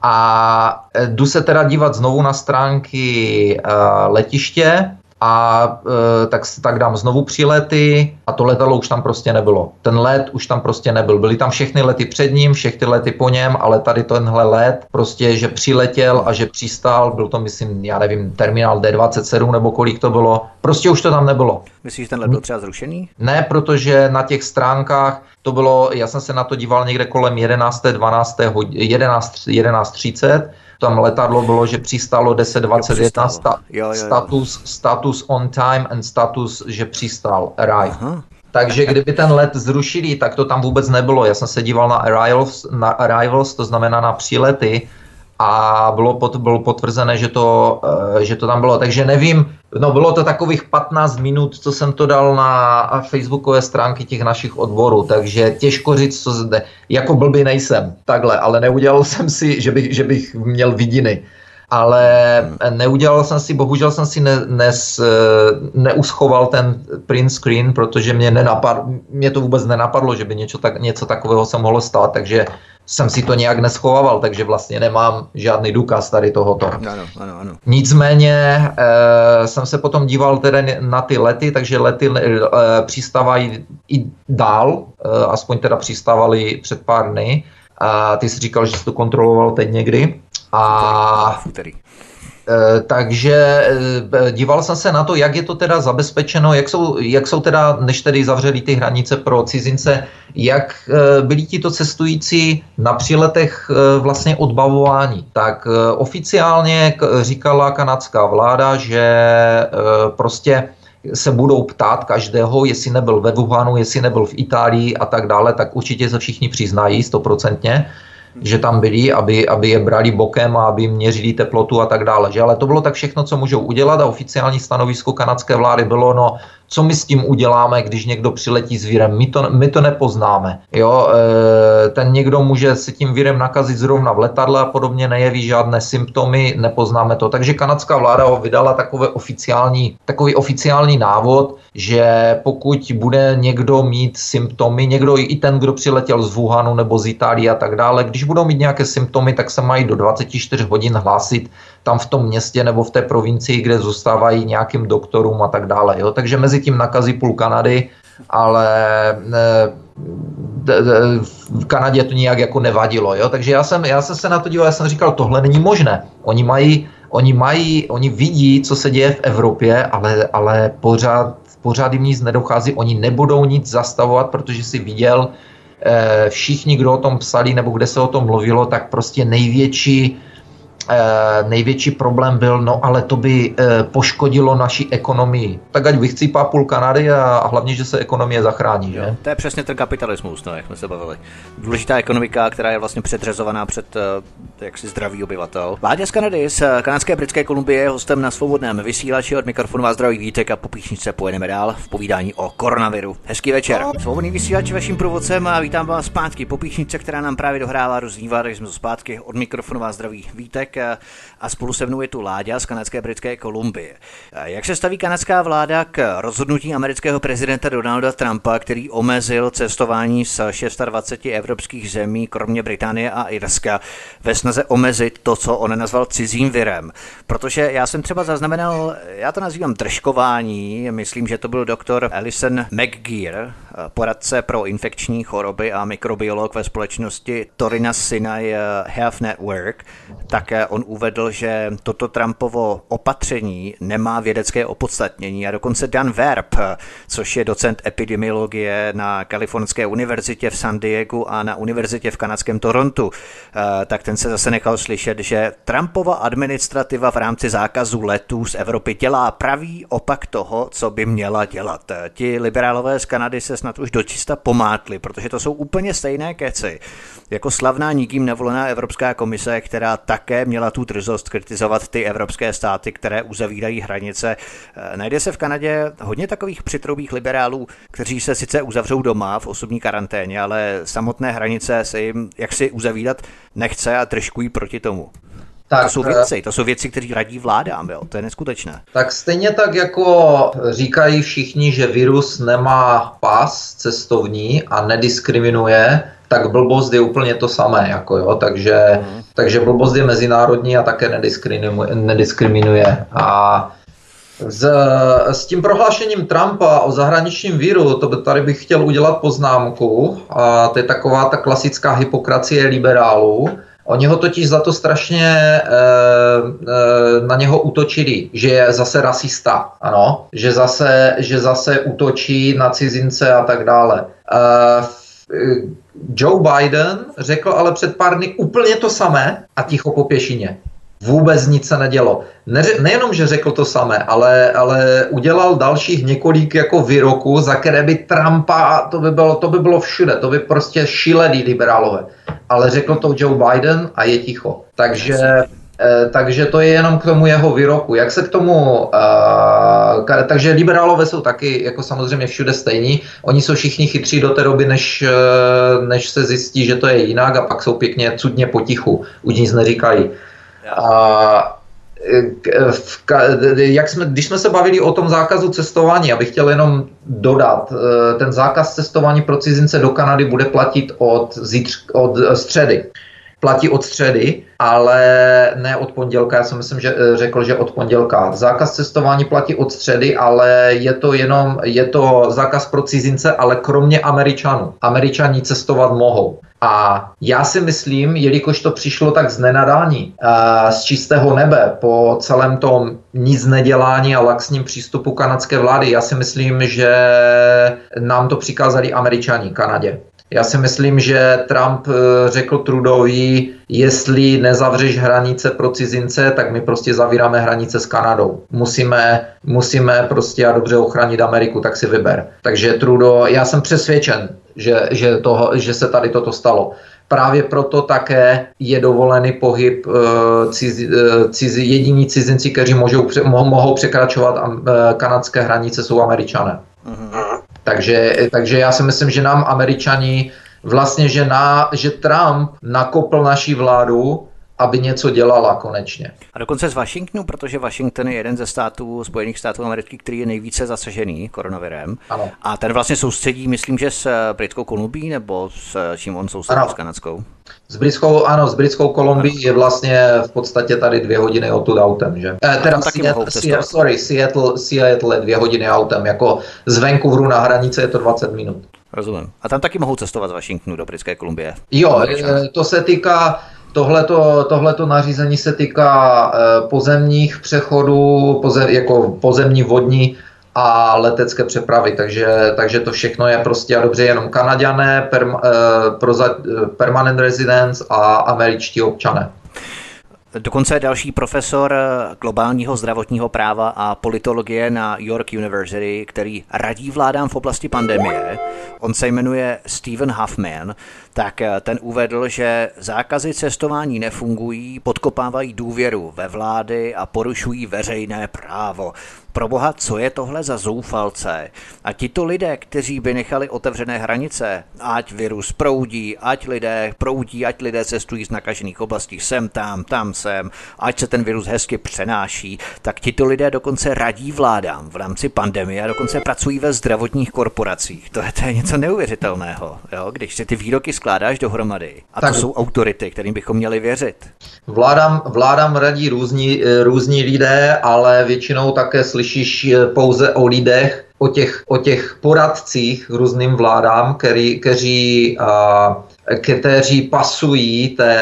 a e, jdu se teda dívat znovu na stránky uh, letiště a uh, tak, tak dám znovu přílety a to letadlo už tam prostě nebylo. Ten let už tam prostě nebyl. Byly tam všechny lety před ním, všechny lety po něm, ale tady tenhle let prostě, že přiletěl a že přistál, byl to myslím, já nevím, terminál D27 nebo kolik to bylo, prostě už to tam nebylo. Myslíš, že ten let byl třeba zrušený? Ne, protože na těch stránkách to bylo, já jsem se na to díval někde kolem 11. 12. 11, 11.30, tam letadlo bylo, že přistálo 10.21 sta, status, status on time and status, že přistál, arrive. Aha. Takže kdyby ten let zrušili, tak to tam vůbec nebylo. Já jsem se díval na arrivals, na arrivals to znamená na přílety, a bylo, pot, bylo potvrzené, že to, eh, že to tam bylo. Takže nevím, no bylo to takových 15 minut, co jsem to dal na facebookové stránky těch našich odborů, takže těžko říct, co zde, jako blbý nejsem, takhle, ale neudělal (laughs) jsem si, že bych, že bych měl vidiny. Ale neudělal jsem si, bohužel jsem si ne, nes, neuschoval ten print screen, protože mě, nenapad, mě to vůbec nenapadlo, že by něco, tak, něco takového se mohlo stát, takže jsem si to nějak neschovával, takže vlastně nemám žádný důkaz tady tohoto. Ano, ano, ano. Nicméně e, jsem se potom díval tedy na ty lety, takže lety e, přistávají i dál, e, aspoň teda přistávali před pár dny. A ty jsi říkal, že jsi to kontroloval teď někdy. A... Eh, takže eh, díval jsem se na to, jak je to teda zabezpečeno, jak jsou, jak jsou teda, než tedy zavřeli ty hranice pro cizince, jak eh, byli ti to cestující na přiletech vlastně odbavování. Tak oficiálně říkala kanadská vláda, že prostě se budou ptát každého, jestli nebyl ve Wuhanu, jestli nebyl v Itálii a tak dále, tak určitě se všichni přiznají stoprocentně že tam byli, aby, aby je brali bokem a aby měřili teplotu a tak dále. Že? Ale to bylo tak všechno, co můžou udělat a oficiální stanovisko kanadské vlády bylo, no co my s tím uděláme, když někdo přiletí s vírem. My to, my to nepoznáme. Jo, e, ten někdo může si tím vírem nakazit zrovna v letadle a podobně, nejeví žádné symptomy, nepoznáme to. Takže kanadská vláda ho vydala takové oficiální, takový oficiální návod, že pokud bude někdo mít symptomy, někdo i ten, kdo přiletěl z Wuhanu nebo z Itálie a tak dále, když budou mít nějaké symptomy, tak se mají do 24 hodin hlásit tam v tom městě nebo v té provincii, kde zůstávají nějakým doktorům a tak dále. Jo? Takže mezi tím nakazí půl Kanady, ale ne, v Kanadě to nijak jako nevadilo. Jo? Takže já jsem, já jsem se na to díval, já jsem říkal, tohle není možné. Oni mají, oni mají, oni vidí, co se děje v Evropě, ale, ale pořád, pořád jim nic nedochází, oni nebudou nic zastavovat, protože si viděl, eh, všichni, kdo o tom psali nebo kde se o tom mluvilo, tak prostě největší největší problém byl, no ale to by eh, poškodilo naši ekonomii. Tak ať vychcípá půl Kanady a, hlavně, že se ekonomie zachrání. Že? To je přesně ten kapitalismus, no, jak jsme se bavili. Důležitá ekonomika, která je vlastně předřezovaná před eh, jaksi zdravý obyvatel. Vládě z Kanady, z kanadské britské Kolumbie hostem na svobodném vysílači od mikrofonu vás zdraví Vítek a po píšničce pojedeme dál v povídání o koronaviru. Hezký večer. Svobodný vysílač vaším průvodcem a vítám vás zpátky po která nám právě dohrála roznívá, takže jsme zpátky od mikrofonu vás zdraví Vítek a spolu se mnou je tu Láďa z kanadské britské Kolumbie. Jak se staví kanadská vláda k rozhodnutí amerického prezidenta Donalda Trumpa, který omezil cestování z 26 evropských zemí, kromě Británie a Irska, ve snaze omezit to, co on nazval cizím virem? Protože já jsem třeba zaznamenal, já to nazývám držkování, myslím, že to byl doktor Alison McGear, poradce pro infekční choroby a mikrobiolog ve společnosti Torina Sinai Health Network, tak on uvedl, že toto Trumpovo opatření nemá vědecké opodstatnění a dokonce Dan Verb, což je docent epidemiologie na Kalifornské univerzitě v San Diego a na univerzitě v kanadském Torontu, eh, tak ten se zase nechal slyšet, že Trumpova administrativa v rámci zákazu letů z Evropy dělá pravý opak toho, co by měla dělat. Ti liberálové z Kanady se snad už dočista pomátli, protože to jsou úplně stejné keci, jako slavná nikým nevolená Evropská komise, která také měla tu drzost kritizovat ty evropské státy, které uzavírají hranice. Eh, najde se v Kanadě hodně takových přitroubých liberálů, kteří se sice uzavřou doma v osobní karanténě, ale samotné hranice se jim jaksi uzavírat nechce a držkují proti tomu. Tak, to jsou eh, věci, to jsou věci, které radí vládám, jo? to je neskutečné. Tak stejně tak, jako říkají všichni, že virus nemá pas cestovní a nediskriminuje, tak blbost je úplně to samé, jako jo, takže, mm. takže blbost je mezinárodní a také nediskriminuje. nediskriminuje. A s, s tím prohlášením Trumpa o zahraničním víru, to by tady bych chtěl udělat poznámku, a to je taková ta klasická hypokracie liberálů, Oni ho totiž za to strašně e, e, na něho útočili, že je zase rasista, ano, že zase, že zase útočí na cizince a tak dále. E, Joe Biden řekl ale před pár dny úplně to samé a ticho po pěšině. Vůbec nic se nedělo. Ne, nejenom, že řekl to samé, ale, ale udělal dalších několik jako výroků, za které by Trumpa, to by bylo, to by bylo všude, to by prostě šílený liberálové. Ale řekl to Joe Biden a je ticho. Takže Eh, takže to je jenom k tomu jeho výroku. Jak se k tomu, uh, takže liberálové jsou taky jako samozřejmě všude stejní. Oni jsou všichni chytří do té doby, než, eh, než se zjistí, že to je jinak a pak jsou pěkně cudně potichu. Už nic neříkají. A jak jsme, když jsme se bavili o tom zákazu cestování, abych chtěl jenom dodat, ten zákaz cestování pro cizince do Kanady bude platit od, zítř, od středy platí od středy, ale ne od pondělka. Já si myslím, že eh, řekl, že od pondělka. Zákaz cestování platí od středy, ale je to jenom, je to zákaz pro cizince, ale kromě Američanů. Američani cestovat mohou. A já si myslím, jelikož to přišlo tak z nenadání, eh, z čistého nebe, po celém tom nic nedělání a laxním přístupu kanadské vlády, já si myslím, že nám to přikázali američani Kanadě. Já si myslím, že Trump eh, řekl Trudovi, jestli nezavřeš hranice pro cizince, tak my prostě zavíráme hranice s Kanadou. Musíme, musíme prostě a dobře ochránit Ameriku, tak si vyber. Takže Trudo, já jsem přesvědčen, že, že, toho, že se tady toto stalo. Právě proto také je dovolený pohyb eh, cizi, eh, cizi, jediní cizinci, kteří můžou, mohou překračovat kanadské hranice, jsou američané. Mm-hmm. Takže, takže já si myslím, že nám američani vlastně, že, na, že Trump nakopl naší vládu, aby něco dělala konečně. A dokonce z Washingtonu, protože Washington je jeden ze států Spojených států amerických, který je nejvíce zasažený koronavirem. Ano. A ten vlastně soustředí, myslím, že s Britskou Kolumbií, nebo s čím on soustředí ano. s Kanadskou? S britskou, ano, s britskou Kolumbií je vlastně v podstatě tady dvě hodiny odtud autem, že? Eh, teda Seattle, Seattle, sorry, Seattle, Seattle je dvě hodiny autem, jako z Vancouveru na hranice je to 20 minut. Rozumím. A tam taky mohou cestovat z Washingtonu do Britské Kolumbie? Jo, eh, to se týká, Tohleto, tohleto nařízení se týká eh, pozemních přechodů, pozem, jako pozemní, vodní a letecké přepravy, takže, takže to všechno je prostě a dobře jenom Kanaďané, perm, eh, eh, permanent residence a američtí občané. Dokonce další profesor globálního zdravotního práva a politologie na York University, který radí vládám v oblasti pandemie. On se jmenuje Stephen Huffman tak eh, ten uvedl, že zákazy cestování nefungují, podkopávají důvěru ve vlády a porušují veřejné právo. Proboha, co je tohle za zoufalce? A tito lidé, kteří by nechali otevřené hranice, ať virus proudí, ať lidé proudí, ať lidé cestují z nakažených oblastí sem, tam, tam, sem, ať se ten virus hezky přenáší, tak tito lidé dokonce radí vládám v rámci pandemie a dokonce pracují ve zdravotních korporacích. To je, to je něco neuvěřitelného, jo? když si ty výroky skládáš dohromady. A tak. to jsou autority, kterým bychom měli věřit. Vládám, vládám radí různí, eh, různí lidé, ale většinou také slyšíš eh, pouze o lidech, o těch, o těch poradcích různým vládám, který, kteří, kteří pasují té,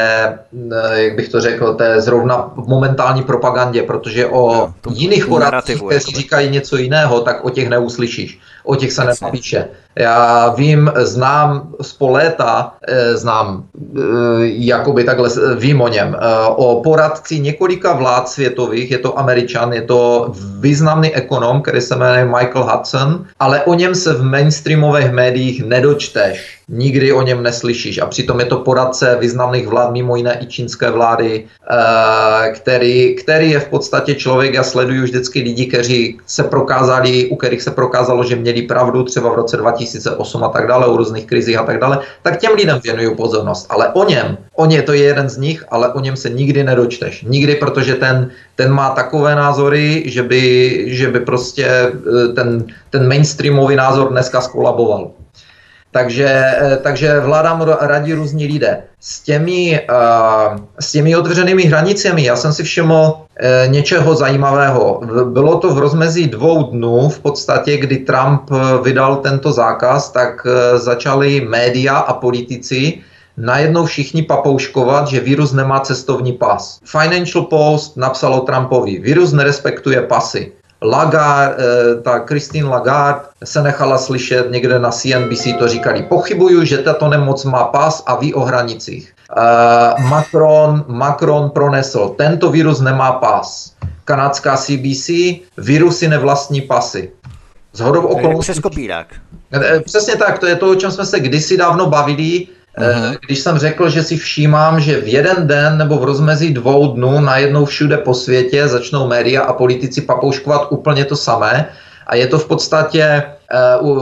eh, jak bych to řekl, té zrovna momentální propagandě, protože o no, jiných poradcích, kteří říkají něco jiného, tak o těch neuslyšíš. O těch se nepíše. Já vím, znám z léta, eh, znám, eh, jakoby takhle vím o něm, o poradci několika vlád světových, je to američan, je to významný ekonom, který se jmenuje Michael Hudson, ale o něm se v mainstreamových médiích nedočteš nikdy o něm neslyšíš. A přitom je to poradce významných vlád, mimo jiné i čínské vlády, eh, který, který je v podstatě člověk, já sleduju vždycky lidi, kteří se prokázali, u kterých se prokázalo, že měli pravdu třeba v roce 2008 a tak dále, u různých krizích a tak dále, tak těm lidem věnuju pozornost. Ale o něm, o ně to je jeden z nich, ale o něm se nikdy nedočteš. Nikdy, protože ten, ten má takové názory, že by, že by prostě eh, ten, ten mainstreamový názor dneska skolaboval. Takže, eh, takže vládám radí různí lidé. S těmi, uh, s těmi otevřenými hranicemi já jsem si všiml uh, něčeho zajímavého. Bylo to v rozmezí dvou dnů v podstatě, kdy Trump vydal tento zákaz, tak začali média a politici najednou všichni papouškovat, že virus nemá cestovní pas. Financial Post napsalo Trumpovi, virus nerespektuje pasy. Lagarde, eh, ta Christine Lagarde se nechala slyšet někde na CNBC, to říkali, pochybuju, že tato nemoc má pas a ví o hranicích. Uh, Macron, Macron pronesl, tento virus nemá pas. Kanadská CBC, virusy nevlastní pasy. Z hodou okolností... Přes kopírák. Eh, přesně tak, to je to, o čem jsme se kdysi dávno bavili, Uh-huh. Když jsem řekl, že si všímám, že v jeden den nebo v rozmezí dvou dnů najednou všude po světě začnou média a politici papouškovat úplně to samé a je to v podstatě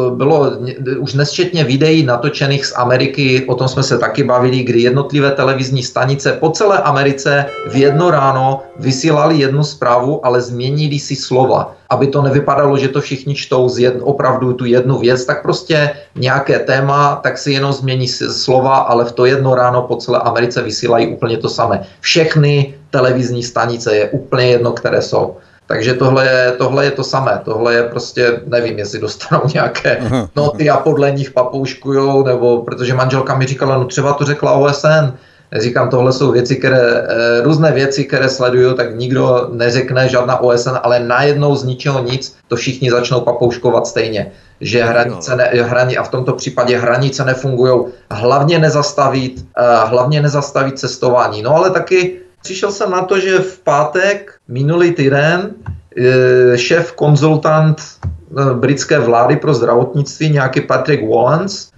bylo už nesčetně videí natočených z Ameriky, o tom jsme se taky bavili, kdy jednotlivé televizní stanice po celé Americe v jedno ráno vysílali jednu zprávu, ale změnili si slova aby to nevypadalo, že to všichni čtou z jedno, opravdu tu jednu věc, tak prostě nějaké téma, tak si jenom změní slova, ale v to jedno ráno po celé Americe vysílají úplně to samé. Všechny televizní stanice je úplně jedno, které jsou. Takže tohle je, tohle je to samé. Tohle je prostě, nevím, jestli dostanou (laughs) nějaké noty a podle nich papouškujou, nebo protože manželka mi říkala, no třeba to řekla OSN, Říkám, tohle jsou věci, které, eh, různé věci, které sleduju, tak nikdo neřekne žádná OSN, ale najednou z ničeho nic to všichni začnou papouškovat stejně. Že hranice ne, hrani, a v tomto případě hranice nefungují, hlavně nezastavit, eh, hlavně nezastavit cestování. No ale taky přišel jsem na to, že v pátek minulý týden eh, šéf konzultant britské vlády pro zdravotnictví, nějaký Patrick Wallens,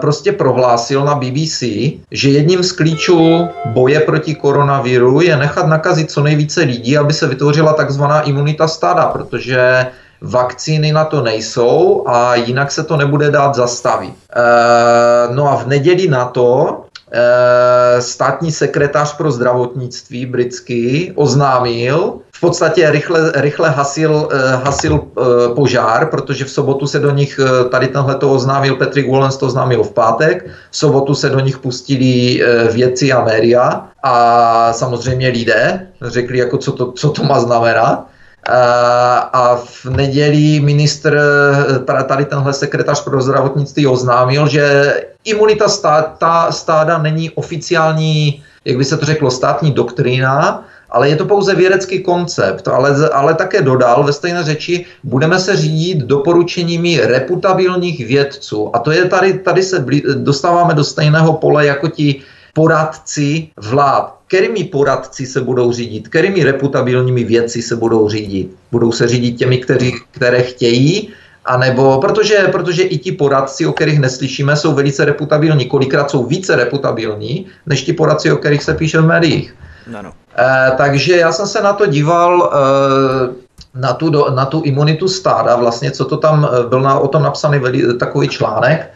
prostě prohlásil na BBC, že jedním z klíčů boje proti koronaviru je nechat nakazit co nejvíce lidí, aby se vytvořila takzvaná imunita stáda, protože vakcíny na to nejsou a jinak se to nebude dát zastavit. No a v neděli na to státní sekretář pro zdravotnictví britský oznámil, v podstatě rychle, rychle hasil, eh, hasil eh, požár, protože v sobotu se do nich, eh, tady tenhle to oznámil Patrick Wallens, to oznámil v pátek, v sobotu se do nich pustili vědci a média a samozřejmě lidé řekli, jako co to, co to má znamenat. A v neděli ministr, tady tenhle sekretář pro zdravotnictví oznámil, že imunita stáda, stáda není oficiální, jak by se to řeklo, státní doktrína, ale je to pouze vědecký koncept, ale, ale také dodal ve stejné řeči, budeme se řídit doporučeními reputabilních vědců. A to je tady, tady se blí, dostáváme do stejného pole jako ti poradci vlád. Kterými poradci se budou řídit? Kterými reputabilními vědci se budou řídit? Budou se řídit těmi, kteří, které chtějí, a nebo protože, protože i ti poradci, o kterých neslyšíme, jsou velice reputabilní. Kolikrát jsou více reputabilní, než ti poradci, o kterých se píše v médiích. No, no. E, takže já jsem se na to díval, e, na tu, do, na tu imunitu stáda, vlastně, co to tam, eh, byl na, o tom napsaný veli, takový článek,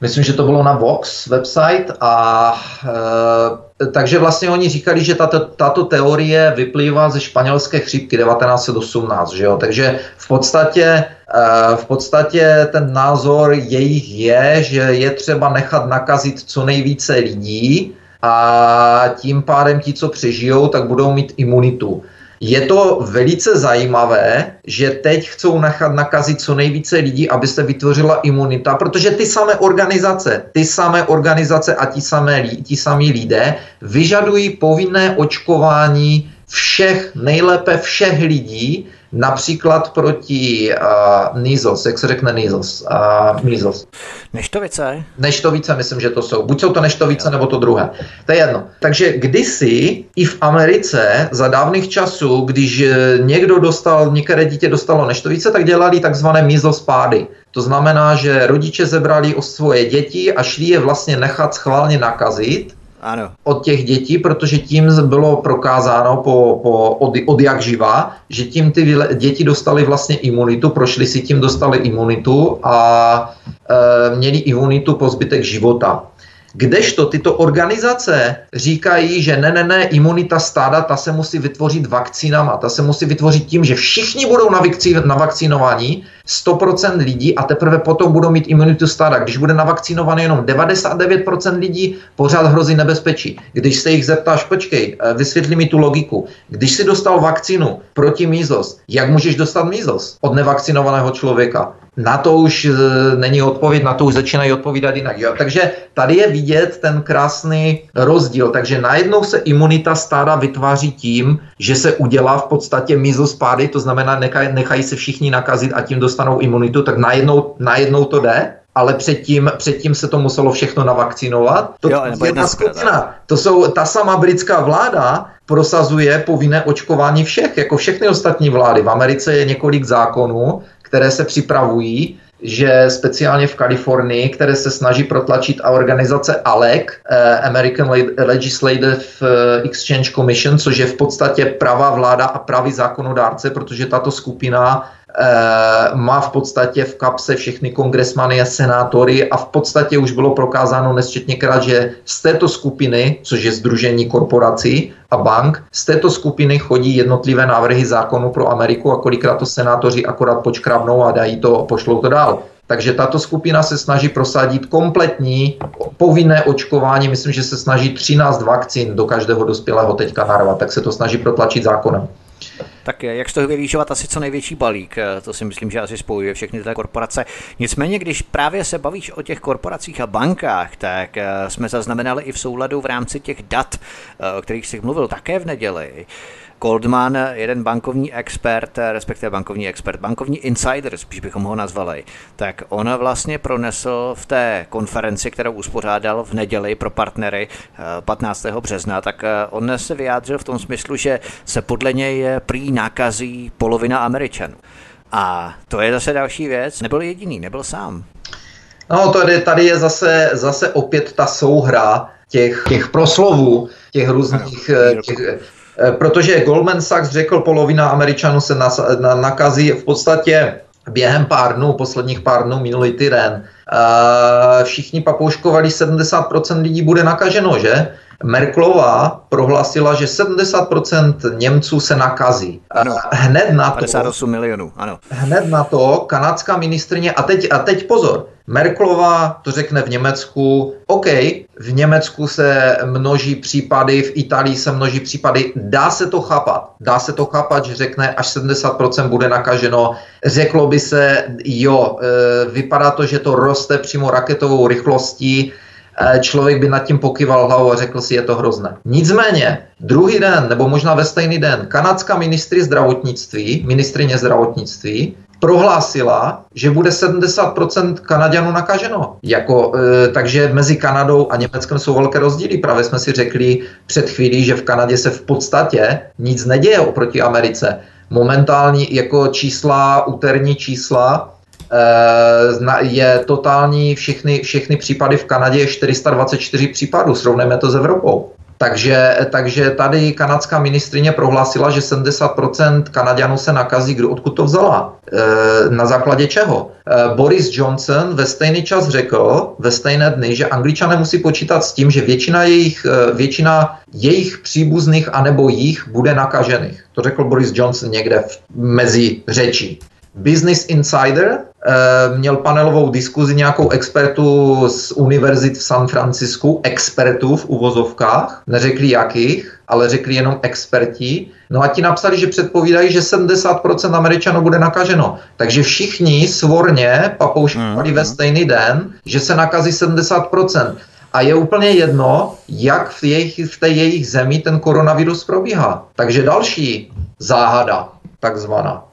myslím, že to bylo na Vox website a e, takže vlastně oni říkali, že tato, tato teorie vyplývá ze španělské chřipky 1918, že jo? takže v podstatě v podstatě ten názor jejich je, že je třeba nechat nakazit co nejvíce lidí, a tím pádem ti, co přežijou, tak budou mít imunitu. Je to velice zajímavé, že teď chcou nechat nakazit co nejvíce lidí, aby se vytvořila imunita, protože ty samé organizace, ty samé organizace a ti samé, ti samí lidé vyžadují povinné očkování všech, nejlépe všech lidí, například proti uh, Nizos, jak se řekne Nizos? Uh, Nizos. Neštovice? Neštovice, myslím, že to jsou. Buď jsou to neštovice, nebo to druhé. To je jedno. Takže kdysi i v Americe za dávných časů, když eh, někdo dostal, některé dítě dostalo neštovice, tak dělali takzvané measles pády. To znamená, že rodiče zebrali o svoje děti a šli je vlastně nechat schválně nakazit ano. od těch dětí, protože tím bylo prokázáno po, po, od, od jak živa, že tím ty děti dostali vlastně imunitu, prošli si tím, dostali imunitu a e, měli imunitu po zbytek života. Kdežto tyto organizace říkají, že ne, ne, ne, imunita stáda, ta se musí vytvořit vakcínama, ta se musí vytvořit tím, že všichni budou na, na vakcinovaní, 100% lidí a teprve potom budou mít imunitu stáda. Když bude navakcinovaný jenom 99% lidí, pořád hrozí nebezpečí. Když se jich zeptáš, počkej, eh, vysvětli mi tu logiku. Když si dostal vakcínu proti mízos, jak můžeš dostat mízos od nevakcinovaného člověka? Na to už e, není odpověď, na to už začínají odpovídat jinak. Jo? Takže tady je vidět ten krásný rozdíl. Takže najednou se imunita stáda vytváří tím, že se udělá v podstatě mizospády, to znamená nechaj, nechají se všichni nakazit a tím dostanou imunitu, tak najednou, najednou to jde ale předtím, předtím se to muselo všechno navakcinovat. To, jo, jedna jedna skupina. To jsou ta sama britská vláda prosazuje povinné očkování všech, jako všechny ostatní vlády. V Americe je několik zákonů, které se připravují, že speciálně v Kalifornii, které se snaží protlačit a organizace ALEC, eh, American Legislative eh, Exchange Commission, což je v podstatě pravá vláda a pravý zákonodárce, protože tato skupina má v podstatě v kapse všechny kongresmany a senátory a v podstatě už bylo prokázáno nesčetněkrát, že z této skupiny, což je Združení korporací a bank, z této skupiny chodí jednotlivé návrhy zákonu pro Ameriku a kolikrát to senátoři akorát počkrabnou a dají to, pošlou to dál. Takže tato skupina se snaží prosadit kompletní povinné očkování. Myslím, že se snaží 13 vakcín do každého dospělého teďka narvat, tak se to snaží protlačit zákonem. Tak jak z toho vyvížovat asi co největší balík, eh, to si myslím, že asi spojuje všechny ty korporace. Nicméně, když právě se bavíš o těch korporacích a bankách, tak eh, jsme zaznamenali i v souladu v rámci těch dat, eh, o kterých jsi mluvil také v neděli, Goldman, jeden bankovní expert, respektive bankovní expert, bankovní insider, spíš bychom ho nazvali, tak on vlastně pronesl v té konferenci, kterou uspořádal v neděli pro partnery 15. Eh, března, tak eh, on se vyjádřil v tom smyslu, že se podle něj prý nákazí polovina Američanů. A to je zase další věc. Nebyl jediný, nebyl sám. No, tady, tady je zase, zase opět ta souhra těch, těch proslovů, těch různých eh, těch, Eh, protože Goldman Sachs řekl, polovina Američanů se nas, na, nakazí v podstatě během pár dnů, posledních pár dnů, minulý týden. Uh, všichni papouškovali, 70% lidí bude nakaženo, že? Merklová prohlásila, že 70% Němců se nakazí. Ano, hned na to, 58 milionů, ano. Hned na to kanadská ministrině, a teď, a teď pozor, Merklová to řekne v Německu, OK, v Německu se množí případy, v Itálii se množí případy, dá se to chápat. Dá se to chápat, že řekne, až 70% bude nakaženo. Řeklo by se, jo, e, vypadá to, že to roste přímo raketovou rychlostí, e, člověk by nad tím pokyval hlavou a řekl si, je to hrozné. Nicméně, druhý den, nebo možná ve stejný den, kanadská ministry zdravotnictví, ministrině zdravotnictví, prohlásila, že bude 70% Kanaďanů nakaženo. Jako, e, takže mezi Kanadou a Německem jsou velké rozdíly. Právě jsme si řekli před chvílí, že v Kanadě se v podstatě nic neděje oproti Americe. Momentální jako čísla, úterní čísla, e, je totální, všechny, všechny případy v Kanadě je 424 případů, srovnejme to s Evropou. Takže, takže tady kanadská ministrině prohlásila, že 70% Kanaďanů se nakazí. Kdo odkud to vzala? E, na základě čeho? E, Boris Johnson ve stejný čas řekl, ve stejné dny, že angličané musí počítat s tím, že většina jejich, e, většina jejich příbuzných anebo jich bude nakažených. To řekl Boris Johnson někde v, mezi řečí. Business Insider Eh, měl panelovou diskuzi nějakou expertu z univerzit v San Francisku, expertů v uvozovkách, neřekli jakých, ale řekli jenom experti. No a ti napsali, že předpovídají, že 70% Američanů bude nakaženo. Takže všichni svorně papouškovali mm. ve stejný den, že se nakazí 70%. A je úplně jedno, jak v, jejich, v té jejich zemi ten koronavirus probíhá. Takže další záhada, takzvaná.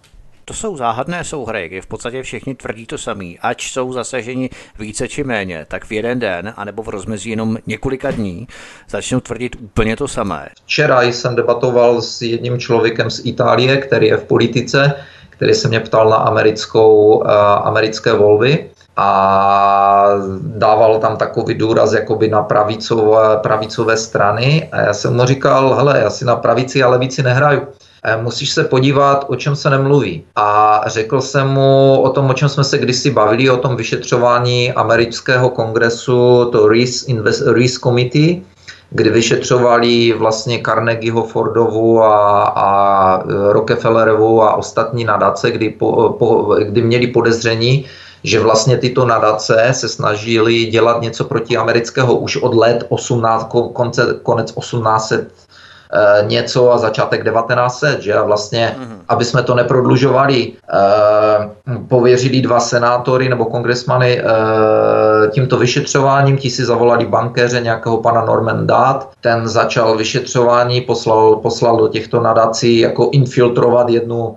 To jsou záhadné souhry, kdy v podstatě všichni tvrdí to samý, ať jsou zasaženi více či méně, tak v jeden den, anebo v rozmezí jenom několika dní, začnou tvrdit úplně to samé. Včera jsem debatoval s jedním člověkem z Itálie, který je v politice, který se mě ptal na americkou, uh, americké volby a dával tam takový důraz jakoby na pravicové, pravicové strany a já jsem mu říkal, hele, já si na pravici a levici nehraju. Eh, musíš se podívat, o čem se nemluví. A řekl jsem mu o tom, o čem jsme se kdysi bavili, o tom vyšetřování amerického kongresu, to Reese, Committee, kdy vyšetřovali vlastně Carnegieho, Fordovu a, a Rockefellerovu a ostatní nadace, kdy, po, po, kdy měli podezření, že vlastně tyto nadace se snažili dělat něco proti amerického už od let 18, konce, konec 1800 Eh, něco a začátek 1900, že a vlastně, mm-hmm. aby jsme to neprodlužovali, uh, pověřili dva senátory nebo kongresmany uh, tímto vyšetřováním, ti si zavolali bankéře nějakého pana Norman Dát, ten začal vyšetřování, poslal, poslal do těchto nadací jako infiltrovat jednu,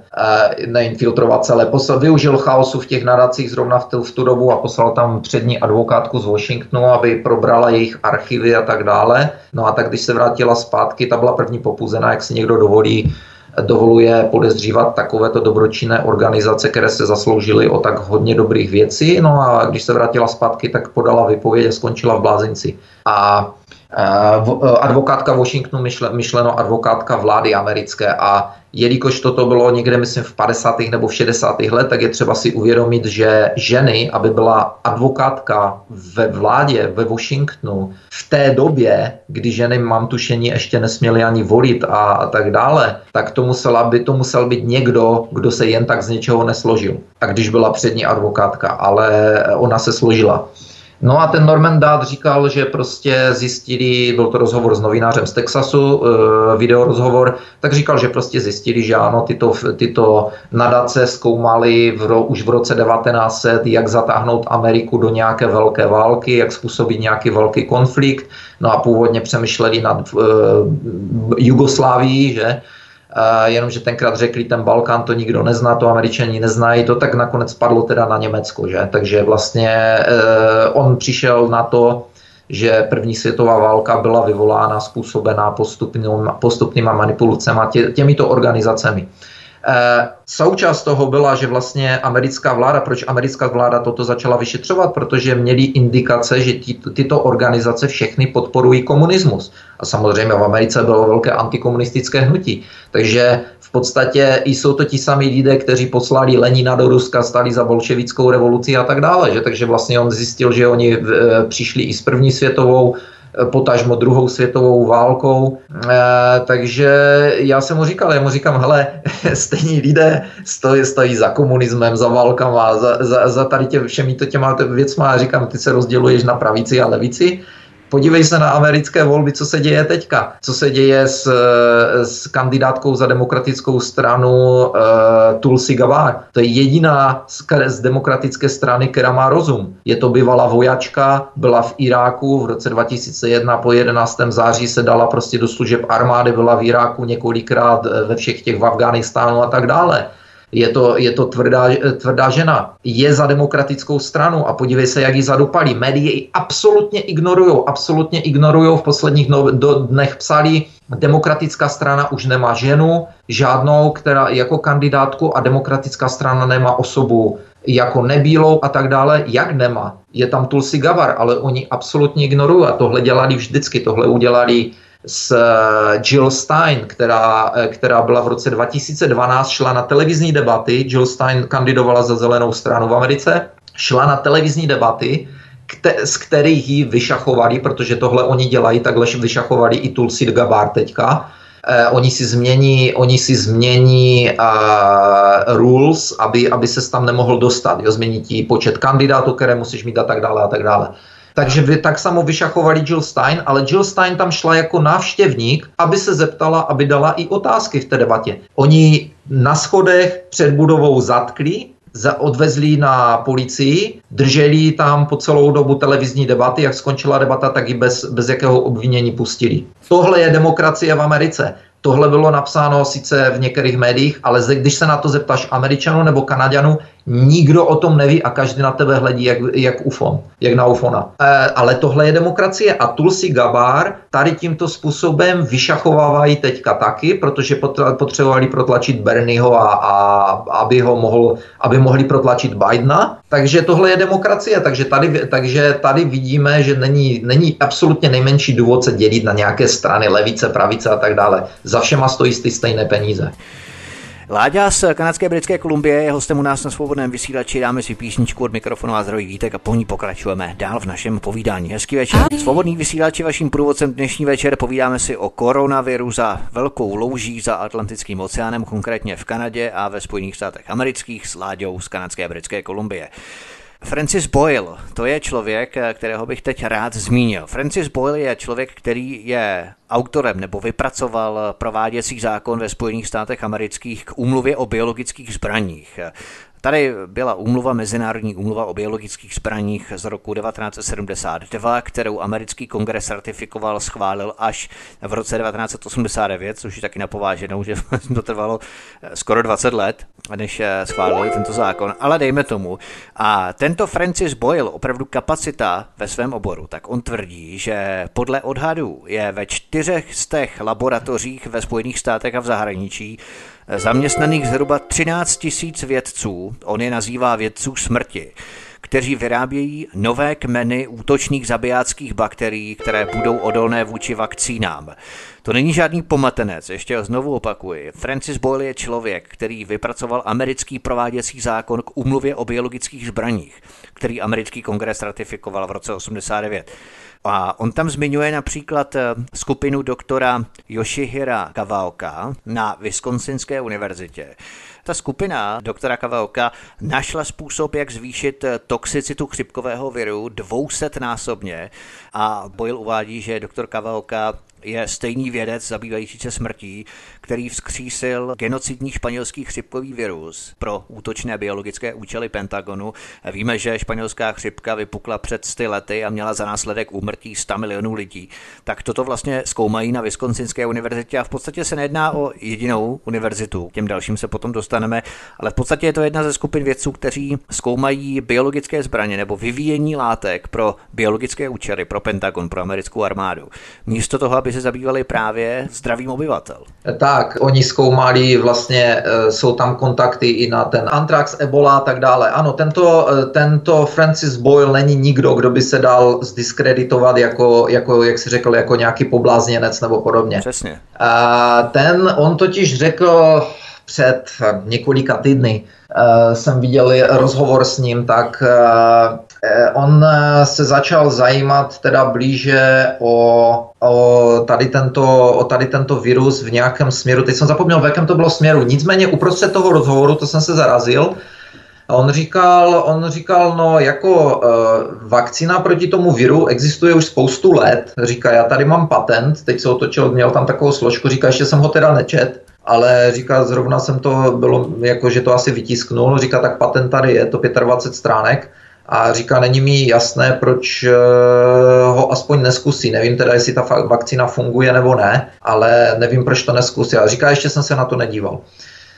neinfiltrovat celé, poslal, využil chaosu v těch nadacích zrovna v tu, v tu dobu a poslal tam přední advokátku z Washingtonu, aby probrala jejich archivy a tak dále. No a tak když se vrátila zpátky, ta byla první popuzená, jak si někdo dovolí dovoluje podezřívat takovéto dobročinné organizace, které se zasloužily o tak hodně dobrých věcí. No a když se vrátila zpátky, tak podala vypověď a skončila v blázinci. A advokátka Washingtonu, myšleno advokátka vlády americké a jelikož toto bylo někde, myslím, v 50. nebo v 60. let, tak je třeba si uvědomit, že ženy, aby byla advokátka ve vládě ve Washingtonu v té době, kdy ženy, mám tušení, ještě nesměly ani volit a, a tak dále, tak to, musela by, to musel být někdo, kdo se jen tak z něčeho nesložil. A když byla přední advokátka, ale ona se složila. No a ten Norman Dát říkal, že prostě zjistili, byl to rozhovor s novinářem z Texasu, e, videorozhovor, tak říkal, že prostě zjistili, že ano, tyto, tyto nadace zkoumali v, už v roce 1900, jak zatáhnout Ameriku do nějaké velké války, jak způsobit nějaký velký konflikt. No a původně přemýšleli nad e, Jugoslávií, že? Jenomže tenkrát řekli, ten Balkán to nikdo nezná, to američani neznají, to tak nakonec padlo teda na Německo, že? Takže vlastně eh, on přišel na to, že první světová válka byla vyvolána, způsobená postupnýma manipulacemi tě, těmito organizacemi. Eh, součást toho byla, že vlastně americká vláda, proč americká vláda toto začala vyšetřovat, protože měli indikace, že ty, tyto organizace všechny podporují komunismus. A samozřejmě v Americe bylo velké antikomunistické hnutí. Takže v podstatě jsou to ti samí lidé, kteří poslali Lenina do Ruska, stali za bolševickou revoluci a tak dále. Že? Takže vlastně on zjistil, že oni e, přišli i s první světovou potažmo druhou světovou válkou. E, takže já jsem mu říkal, já mu říkám, hele, (laughs) stejní lidé stojí, stojí za komunismem, za válkama, za, za, za tady tě, všemi to těma věcma a říkám, ty se rozděluješ na pravici a levici. Podívej se na americké volby, co se děje teďka. Co se děje s, s kandidátkou za demokratickou stranu uh, Tulsi Gabbard. To je jediná z, z demokratické strany, která má rozum. Je to bývalá vojačka, byla v Iráku v roce 2001 po 11. září se dala prostě do služeb armády, byla v Iráku několikrát eh, ve všech těch v Afganistánu a tak dále je to, je to tvrdá, tvrdá žena, je za demokratickou stranu a podívej se, jak ji zadopalí. Médie ji absolutně ignorují, absolutně ignorují. V posledních no, do dnech psali, demokratická strana už nemá ženu, žádnou, která jako kandidátku a demokratická strana nemá osobu jako nebílou a tak dále. Jak nemá? Je tam Tulsi Gavar, ale oni absolutně ignorují a tohle dělali vždycky, tohle udělali s eh, Jill Stein, která, eh, která byla v roce 2012, šla na televizní debaty. Jill Stein kandidovala za zelenou stranu v Americe, šla na televizní debaty, kte, z kterých ji vyšachovali, protože tohle oni dělají, takhle vyšachovali i Tulsi Gabbard teďka. Eh, oni si změní, oni si změní uh, rules, aby, aby se tam nemohl dostat. Jo? Změní ti počet kandidátů, které musíš mít a tak dále a tak dále. Takže vy tak samo vyšachovali Jill Stein, ale Jill Stein tam šla jako návštěvník, aby se zeptala, aby dala i otázky v té debatě. Oni na schodech před budovou zatkli, za, odvezli na policii, drželi tam po celou dobu televizní debaty, jak skončila debata, tak i bez, bez jakého obvinění pustili. Tohle je demokracie v Americe. Tohle bylo napsáno sice v některých médiích, ale když se na to zeptáš Američanů nebo Kanaďanů, nikdo o tom neví a každý na tebe hledí jak, jak ufon, jak na ufona. E, ale tohle je demokracie a Tulsi Gabbard tady tímto způsobem vyšachovávají teďka taky, protože potřebovali protlačit Bernieho a, a aby, ho mohl, aby mohli protlačit Bidena. Takže tohle je demokracie, takže tady, takže tady vidíme, že není, není absolutně nejmenší důvod se dělit na nějaké strany, levice, pravice a tak dále. Za všema stojí ty stejné peníze. Láďa z kanadské britské Kolumbie je hostem u nás na svobodném vysílači. Dáme si písničku od mikrofonu a zdrojí vítek a po ní pokračujeme dál v našem povídání. Hezký večer. Svobodný vysílač je vaším průvodcem dnešní večer. Povídáme si o koronaviru za velkou louží za Atlantickým oceánem, konkrétně v Kanadě a ve Spojených státech amerických s Láďou z kanadské britské Kolumbie. Francis Boyle, to je člověk, kterého bych teď rád zmínil. Francis Boyle je člověk, který je autorem nebo vypracoval prováděcí zákon ve Spojených státech amerických k úmluvě o biologických zbraních. Tady byla úmluva, Mezinárodní úmluva o biologických zbraních z roku 1972, kterou americký kongres ratifikoval, schválil až v roce 1989, což je taky napováženou, že (laughs) to trvalo eh, skoro 20 let, než eh, schválili tento zákon, ale dejme tomu. A tento Francis Boyle, opravdu kapacita ve svém oboru, tak on tvrdí, že podle odhadů je ve čtyřech z těch laboratořích ve Spojených státech a v zahraničí zaměstnaných zhruba 13 tisíc vědců, on je nazývá vědců smrti, kteří vyrábějí nové kmeny útočných zabijáckých bakterií, které budou odolné vůči vakcínám. To není žádný pomatenec, ještě znovu opakuji. Francis Boyle je člověk, který vypracoval americký prováděcí zákon k umluvě o biologických zbraních, který americký kongres ratifikoval v roce 89. A on tam zmiňuje například eh, skupinu doktora Yoshihira Kawaoka na Wisconsinské univerzitě. Ta skupina doktora Kawaoka našla způsob, jak zvýšit eh, toxicitu chřipkového viru 200 násobně a Boyle uvádí, že doktor Kawaoka je stejný vědec zabývající se smrtí, který vzkřísil genocidní španělský chřipkový virus pro útočné biologické účely Pentagonu. Víme, že španělská chřipka vypukla před 100 lety a měla za následek úmrtí 100 milionů lidí. Tak toto vlastně zkoumají na Wisconsinské univerzitě a v podstatě se nejedná o jedinou univerzitu. Těm dalším se potom dostaneme, ale v podstatě je to jedna ze skupin vědců, kteří zkoumají biologické zbraně nebo vyvíjení látek pro biologické účely, pro Pentagon, pro americkou armádu. Místo toho, aby se zabývali právě zdravým obyvatel. Tak, oni zkoumali vlastně, e, jsou tam kontakty i na ten Antrax, Ebola a tak dále. Ano, tento, e, tento Francis Boyle není nikdo, kdo by se dal zdiskreditovat jako, jako jak si řekl, jako nějaký poblázněnec nebo podobně. Přesně. A ten, on totiž řekl před několika týdny, jsem viděl rozhovor s ním, tak on se začal zajímat teda blíže o, o, tady tento, o tady tento virus v nějakém směru. Teď jsem zapomněl, v jakém to bylo směru. Nicméně uprostřed toho rozhovoru, to jsem se zarazil, on říkal, on říkal, no jako uh, vakcína proti tomu viru existuje už spoustu let. Říká, já tady mám patent, teď se otočil, měl tam takovou složku, říká, ještě jsem ho teda nečet ale říká, zrovna jsem to bylo, jako že to asi vytisknul, říká, tak patent tady je, to 25 stránek, a říká, není mi jasné, proč eh, ho aspoň neskusí. Nevím teda, jestli ta vakcína funguje nebo ne, ale nevím, proč to neskusí. A říká, ještě jsem se na to nedíval.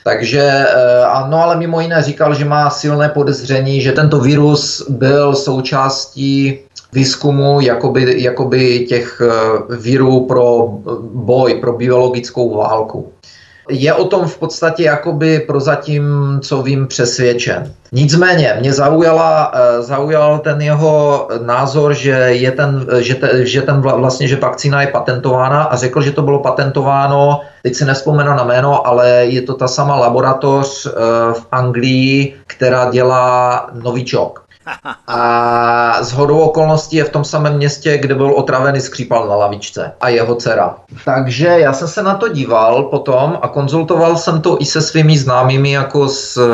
Takže eh, ano, ale mimo jiné říkal, že má silné podezření, že tento virus byl součástí výzkumu jakoby, jakoby těch eh, virů pro boj, pro biologickou válku je o tom v podstatě jakoby prozatím, co vím, přesvědčen. Nicméně mě zaujala, eh, zaujal ten jeho názor, že je ten, že, te, že ten vlastně, že vakcína je patentována a řekl, že to bylo patentováno, teď si nespomenu na jméno, ale je to ta sama laboratoř eh, v Anglii, která dělá novičok. A z hodou okolností je v tom samém městě, kde byl otravený skřípal na lavičce a jeho dcera. Takže já jsem se na to díval potom a konzultoval jsem to i se svými známými jako s e,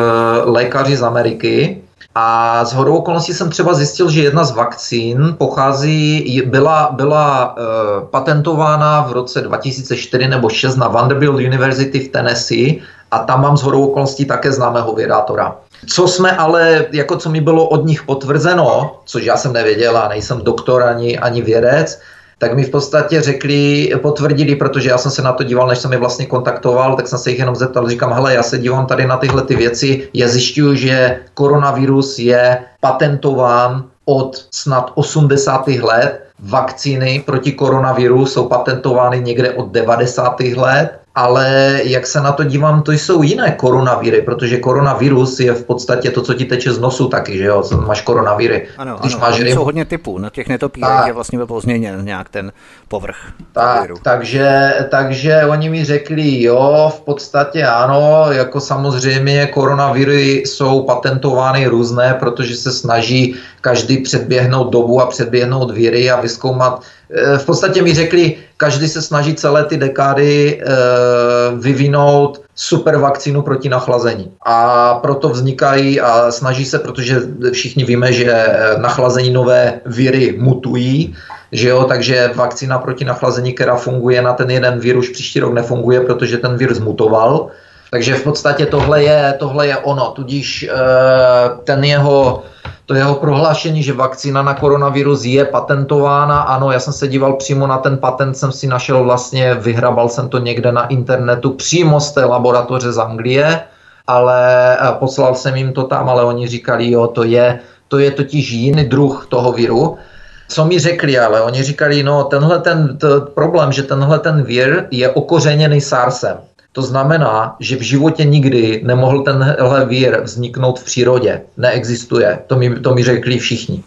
lékaři z Ameriky. A z hodou okolností jsem třeba zjistil, že jedna z vakcín pochází, byla, byla uh, patentována v roce 2004 nebo 6 na Vanderbilt University v Tennessee a tam mám z hodou okolností také známého vědátora. Co jsme ale, jako co mi bylo od nich potvrzeno, což já jsem nevěděl a nejsem doktor ani, ani vědec, tak mi v podstatě řekli, potvrdili, protože já jsem se na to díval, než jsem je vlastně kontaktoval, tak jsem se jich jenom zeptal, říkám, hele, já se dívám tady na tyhle ty věci, já zjišťuju, že koronavirus je patentován od snad 80. let, vakcíny proti koronaviru jsou patentovány někde od 90. let ale jak se na to dívám, to jsou jiné koronaviry, protože koronavirus je v podstatě to, co ti teče z nosu taky, že jo, máš koronaviry. Ano, Když ano, máš jsou hodně typů, na těch netopírech je vlastně pozměněn nějak ten povrch. Tak, takže, takže oni mi řekli, jo, v podstatě ano, jako samozřejmě koronaviry jsou patentovány různé, protože se snaží každý předběhnout dobu a předběhnout víry a vyskoumat v podstatě mi řekli, každý se snaží celé ty dekády eh, vyvinout super vakcínu proti nachlazení. A proto vznikají a snaží se, protože všichni víme, že eh, nachlazení nové viry mutují, že jo, takže vakcína proti nachlazení, která funguje na ten jeden virus, příští rok nefunguje, protože ten virus mutoval. Takže v podstatě tohle je, tohle je ono, tudíž ten jeho to jeho prohlášení, že vakcína na koronavirus je patentována, ano, já jsem se díval přímo na ten patent, jsem si našel vlastně, vyhrabal jsem to někde na internetu přímo z té laboratoře z Anglie, ale eh, poslal jsem jim to tam, ale oni říkali, jo, to je, to je totiž jiný druh toho viru. Co mi řekli, ale oni říkali, no tenhle ten problém, že tenhle ten vír je okořeněný SARSem. To znamená, že v životě nikdy nemohl tenhle vír vzniknout v přírodě. Neexistuje. To mi, to mi řekli všichni.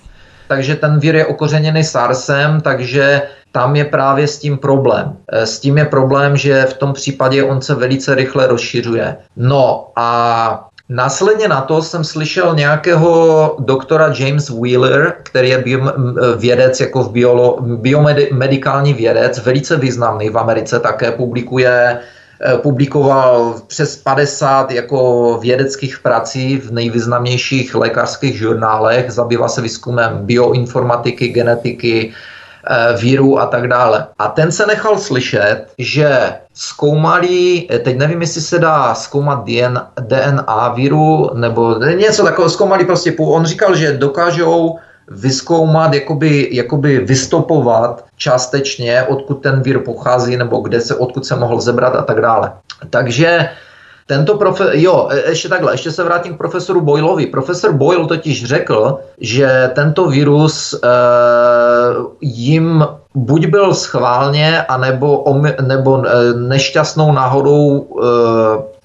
Takže ten vír je okořeněný SARSem, takže tam je právě s tím problém. E, s tím je problém, že v tom případě on se velice rychle rozšiřuje. No a Následně na to jsem slyšel nějakého doktora James Wheeler, který je vědec jako v biomedikální vědec, velice významný v Americe, také publikuje publikoval přes 50 jako vědeckých prací v nejvýznamnějších lékařských žurnálech, zabývá se výzkumem bioinformatiky, genetiky, Eh, víru a tak dále. A ten se nechal slyšet, že zkoumali, eh, teď nevím, jestli se dá zkoumat DNA víru, nebo něco takového, zkoumali prostě, on říkal, že dokážou vyskoumat, jakoby, jakoby vystopovat částečně, odkud ten vír pochází, nebo kde se, odkud se mohl zebrat a tak dále. Takže tento profe- jo, e, ještě takhle, ještě se vrátím k profesoru Boylovi. Profesor Boyle totiž řekl, že tento virus e, jim buď byl schválně, anebo omy, nebo e, nešťastnou náhodou e,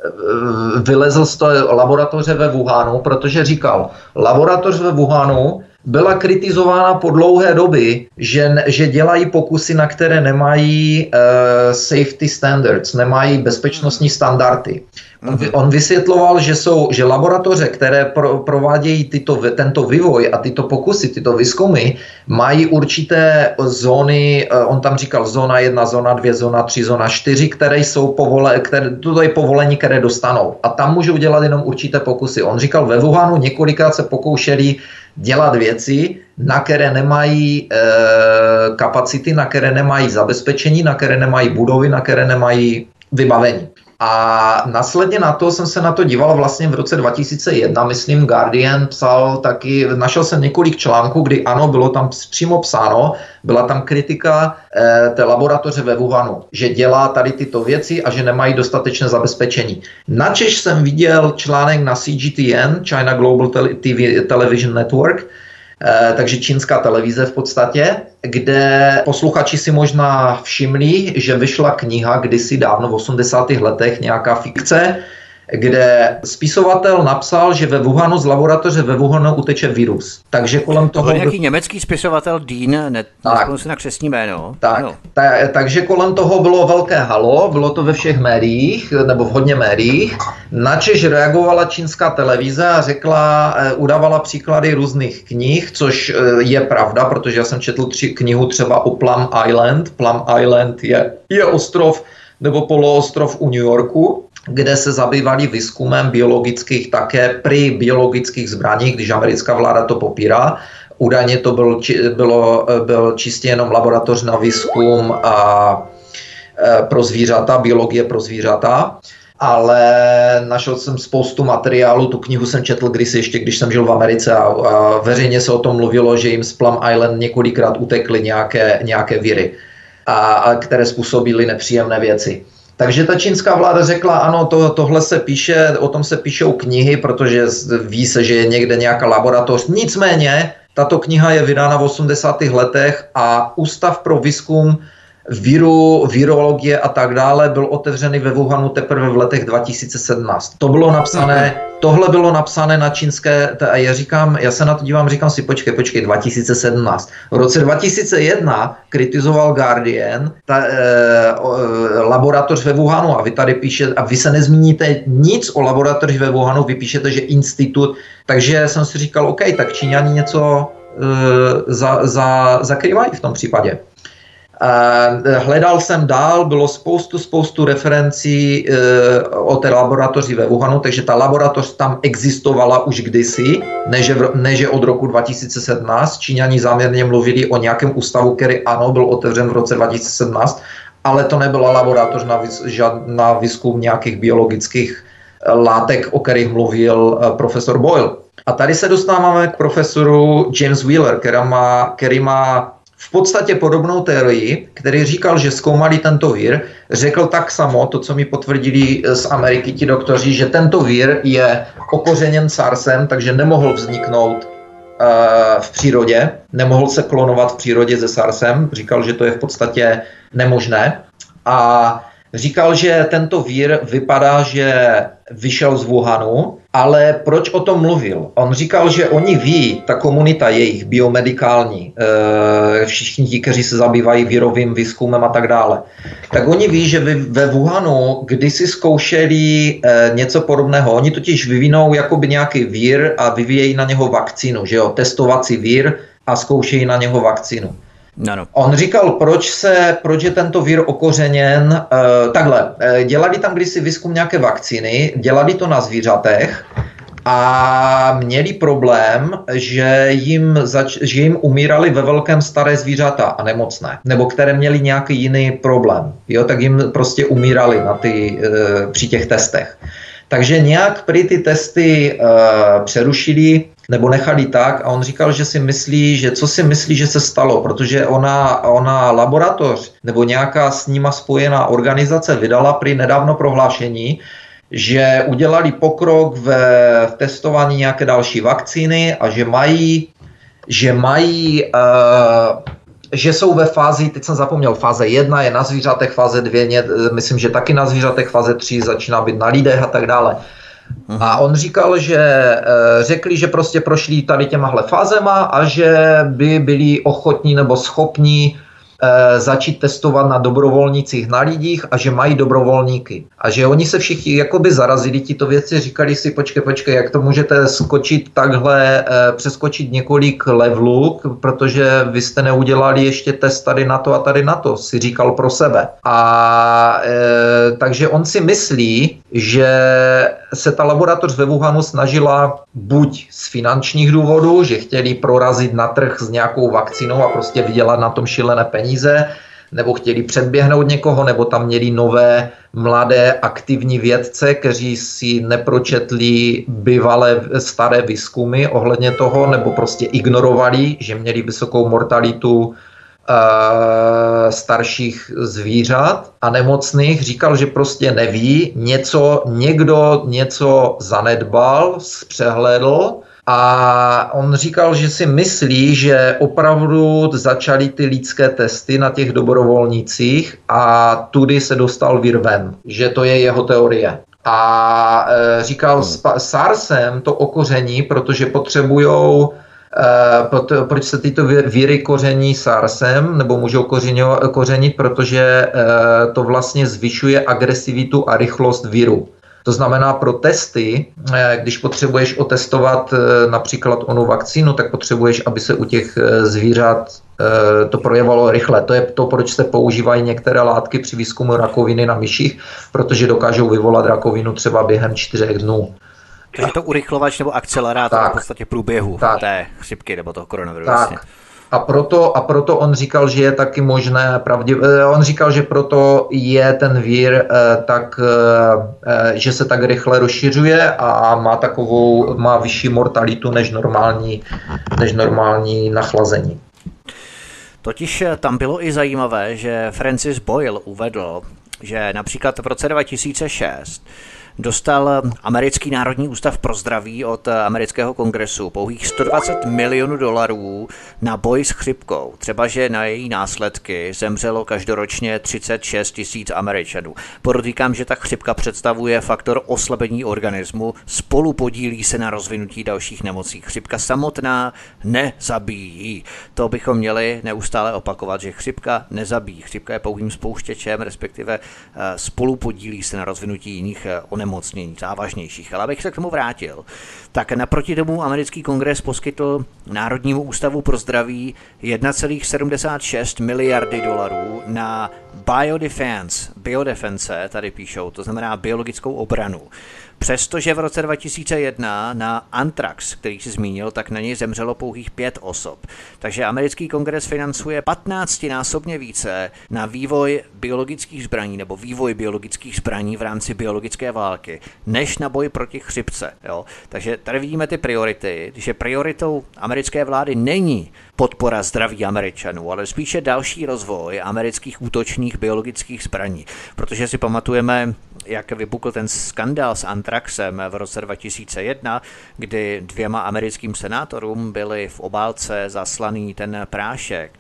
vylezl z té laboratoře ve Wuhanu, protože říkal, laboratoř ve Wuhanu byla kritizována po dlouhé doby, že, že dělají pokusy, na které nemají uh, safety standards, nemají bezpečnostní standardy. On, on vysvětloval, že jsou, že laboratoře, které pro, provádějí tyto, tento vývoj a tyto pokusy, tyto výzkumy, mají určité zóny, uh, on tam říkal zóna 1, zóna 2, zóna 3, zóna 4, které jsou povole, které, toto je povolení, které dostanou. A tam můžou dělat jenom určité pokusy. On říkal, ve Wuhanu několikrát se pokoušeli dělat věci, na které nemají e, kapacity, na které nemají zabezpečení, na které nemají budovy, na které nemají vybavení. A následně na to jsem se na to díval vlastně v roce 2001, myslím Guardian psal taky, našel jsem několik článků, kdy ano, bylo tam přímo psáno, byla tam kritika e, té laboratoře ve Wuhanu, že dělá tady tyto věci a že nemají dostatečné zabezpečení. Načež jsem viděl článek na CGTN, China Global TV Television Network, Eh, takže čínská televize v podstatě, kde posluchači si možná všimli, že vyšla kniha kdysi dávno v 80. letech, nějaká fikce, kde spisovatel napsal, že ve Wuhanu z laboratoře ve Wuhanu uteče virus. Takže kolem toho... To byl nějaký německý spisovatel Dean, ne, tak, se na křesní jméno. Tak, no. ta, takže kolem toho bylo velké halo, bylo to ve všech médiích, nebo v hodně médiích, načež reagovala čínská televize a řekla, eh, udávala příklady různých knih, což eh, je pravda, protože já jsem četl tři knihu třeba o Plum Island. Plum Island je, je ostrov nebo poloostrov u New Yorku, kde se zabývali výzkumem biologických také při biologických zbraních, když americká vláda to popírá. Údajně to byl, bylo, byl čistě jenom laboratoř na výzkum a, e, pro zvířata, biologie pro zvířata ale našel jsem spoustu materiálu, tu knihu jsem četl kdysi ještě, když jsem žil v Americe a, a veřejně se o tom mluvilo, že jim z Plum Island několikrát utekly nějaké, nějaké víry, a, a které způsobily nepříjemné věci. Takže ta čínská vláda řekla, ano, to, tohle se píše, o tom se píšou knihy, protože ví se, že je někde nějaká laboratoř. Nicméně, tato kniha je vydána v 80. letech a Ústav pro výzkum víru, virologie a tak dále byl otevřený ve Wuhanu teprve v letech 2017. To bylo napsané, tohle bylo napsané na čínské, a já říkám, já se na to dívám, říkám si, počkej, počkej, 2017. V roce 2001 kritizoval Guardian ta, e, o, laboratoř ve Wuhanu a vy tady píšete, a vy se nezmíníte nic o laboratoři ve Wuhanu, vy píšete, že institut, takže jsem si říkal, OK, tak Číňani něco e, za, za, zakrývají v tom případě. Hledal jsem dál, bylo spoustu, spoustu referencí e, o té laboratoři ve Wuhanu, takže ta laboratoř tam existovala už kdysi, než, než od roku 2017. Číňani záměrně mluvili o nějakém ústavu, který ano, byl otevřen v roce 2017, ale to nebyla laboratoř na, na výzkum nějakých biologických e, látek, o kterých mluvil profesor Boyle. A tady se dostáváme k profesoru James Wheeler, který má, který má v podstatě podobnou teorii, který říkal, že zkoumali tento vír, řekl tak samo, to, co mi potvrdili z Ameriky ti doktoři, že tento vír je okořeněn SARSem, takže nemohl vzniknout uh, v přírodě, nemohl se klonovat v přírodě se SARSem, říkal, že to je v podstatě nemožné. A Říkal, že tento vír vypadá, že vyšel z Wuhanu, ale proč o tom mluvil? On říkal, že oni ví, ta komunita jejich biomedikální, eh, všichni ti, kteří se zabývají vírovým výzkumem a tak dále, tak oni ví, že ve Wuhanu kdysi zkoušeli eh, něco podobného. Oni totiž vyvinou jakoby nějaký vír a vyvíjejí na něho vakcínu, že jo, testovací vír a zkoušejí na něho vakcínu. No, no. On říkal, proč, se, proč je tento vír okořeněn. Uh, takhle, uh, dělali tam kdysi výzkum nějaké vakcíny, dělali to na zvířatech a měli problém, že jim, zač- že jim umírali ve velkém staré zvířata a nemocné, nebo které měli nějaký jiný problém. Jo, tak jim prostě umírali na ty, uh, při těch testech. Takže nějak prý ty testy uh, přerušili, nebo nechali tak a on říkal, že si myslí, že co si myslí, že se stalo, protože ona, ona laboratoř nebo nějaká s nima spojená organizace vydala při nedávno prohlášení, že udělali pokrok ve, v testování nějaké další vakcíny a že mají, že mají uh, že jsou ve fázi, teď jsem zapomněl, fáze 1 je na zvířatech, fáze 2, myslím, že taky na zvířatech, fáze 3 začíná být na lidech a tak dále. A on říkal, že eh, řekli, že prostě prošli tady těmahle fázema a že by byli ochotní nebo schopní Eh, začít testovat na dobrovolnicích na lidích a že mají dobrovolníky. A že oni se všichni jakoby zarazili tyto věci, říkali si, počkej, počkej, jak to můžete skočit takhle, eh, přeskočit několik levelů, protože vy jste neudělali ještě test tady na to a tady na to, si říkal pro sebe. A e, takže on si myslí, že se ta laboratoř ve Wuhanu snažila buď z finančních důvodů, že chtěli prorazit na trh s nějakou vakcínou a prostě vydělat na tom šílené peníze, nebo chtěli předběhnout někoho, nebo tam měli nové mladé aktivní vědce, kteří si nepročetli bývalé staré výzkumy ohledně toho, nebo prostě ignorovali, že měli vysokou mortalitu starších zvířat a nemocných, říkal, že prostě neví, něco, někdo něco zanedbal, přehlédl a on říkal, že si myslí, že opravdu začaly ty lidské testy na těch dobrovolnících a tudy se dostal vír ven, že to je jeho teorie. A e, říkal, s SARSem to okoření, protože potřebujou Uh, proč se tyto víry koření SARSem, nebo můžou kořenit, protože uh, to vlastně zvyšuje agresivitu a rychlost viru. To znamená pro testy, uh, když potřebuješ otestovat například onu vakcínu, tak potřebuješ, aby se u těch zvířat to projevalo rychle. To je to, proč se používají některé látky při výzkumu rakoviny na myších, protože dokážou vyvolat rakovinu třeba během čtyřech dnů. Takže to urychlovač nebo akcelerátor tak, v podstatě průběhu tak, té chřipky nebo toho koronaviru. Tak. Vlastně. A proto, a proto on říkal, že je taky možné, pravdě, eh, on říkal, že proto je ten vír eh, tak, eh, že se tak rychle rozšiřuje a má takovou, má vyšší mortalitu než normální, než normální nachlazení. Totiž tam bylo i zajímavé, že Francis Boyle uvedl, že například v roce 2006 dostal Americký národní ústav pro zdraví od amerického kongresu pouhých 120 milionů dolarů na boj s chřipkou. Třeba, že na její následky zemřelo každoročně 36 tisíc Američanů. Podotýkám, že ta chřipka představuje faktor oslabení organismu, spolu podílí se na rozvinutí dalších nemocí. Chřipka samotná nezabíjí. To bychom měli neustále opakovat, že chřipka nezabíjí. Chřipka je pouhým spouštěčem, respektive eh, spolu podílí se na rozvinutí jiných eh, onemocnění onemocnění závažnějších. Ale abych se k tomu vrátil, tak naproti tomu americký kongres poskytl Národnímu ústavu pro zdraví 1,76 miliardy dolarů na biodefense, biodefense tady píšou, to znamená biologickou obranu. Přestože v roce 2001 na Antrax, který si zmínil, tak na něj zemřelo pouhých pět osob. Takže americký kongres financuje 15-násobně více na vývoj biologických zbraní nebo vývoj biologických zbraní v rámci biologické války, než na boj proti chřipce. Jo? Takže tady vidíme ty priority, že prioritou americké vlády není podpora zdraví Američanů, ale spíše další rozvoj amerických útočných biologických zbraní. Protože si pamatujeme, jak vypukl ten skandál s Antrax, antraxem v roce 2001, kdy dvěma americkým senátorům byly v obálce zaslaný ten prášek.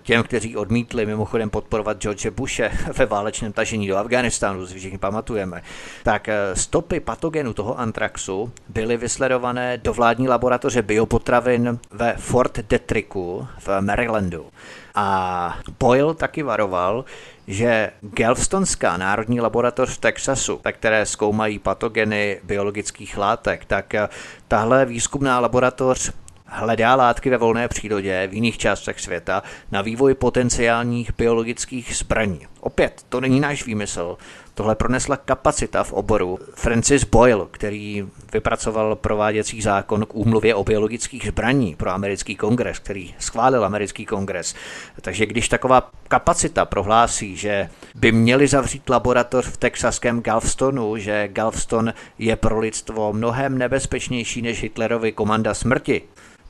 Těm, kteří odmítli mimochodem podporovat George Bushe (laughs) ve válečném tažení do Afganistánu, si všichni pamatujeme, tak eh, stopy patogenu toho antraxu byly vysledované do vládní laboratoře biopotravin ve Fort Detricku v Marylandu. A Boyle taky varoval, že Galvestonská národní laboratoř v Texasu, ve které zkoumají patogeny biologických látek, tak eh, tahle výzkumná laboratoř hledá látky ve volné přírodě v jiných částech světa na vývoj potenciálních biologických zbraní. Opět, to není náš výmysl. Tohle pronesla kapacita v oboru. Francis Boyle, který vypracoval prováděcí zákon k úmluvě o biologických zbraní pro americký kongres, který schválil americký kongres. Takže když taková kapacita prohlásí, že by měli zavřít laboratoř v texaském Galvestonu, že Galveston je pro lidstvo mnohem nebezpečnější než Hitlerovi komanda smrti,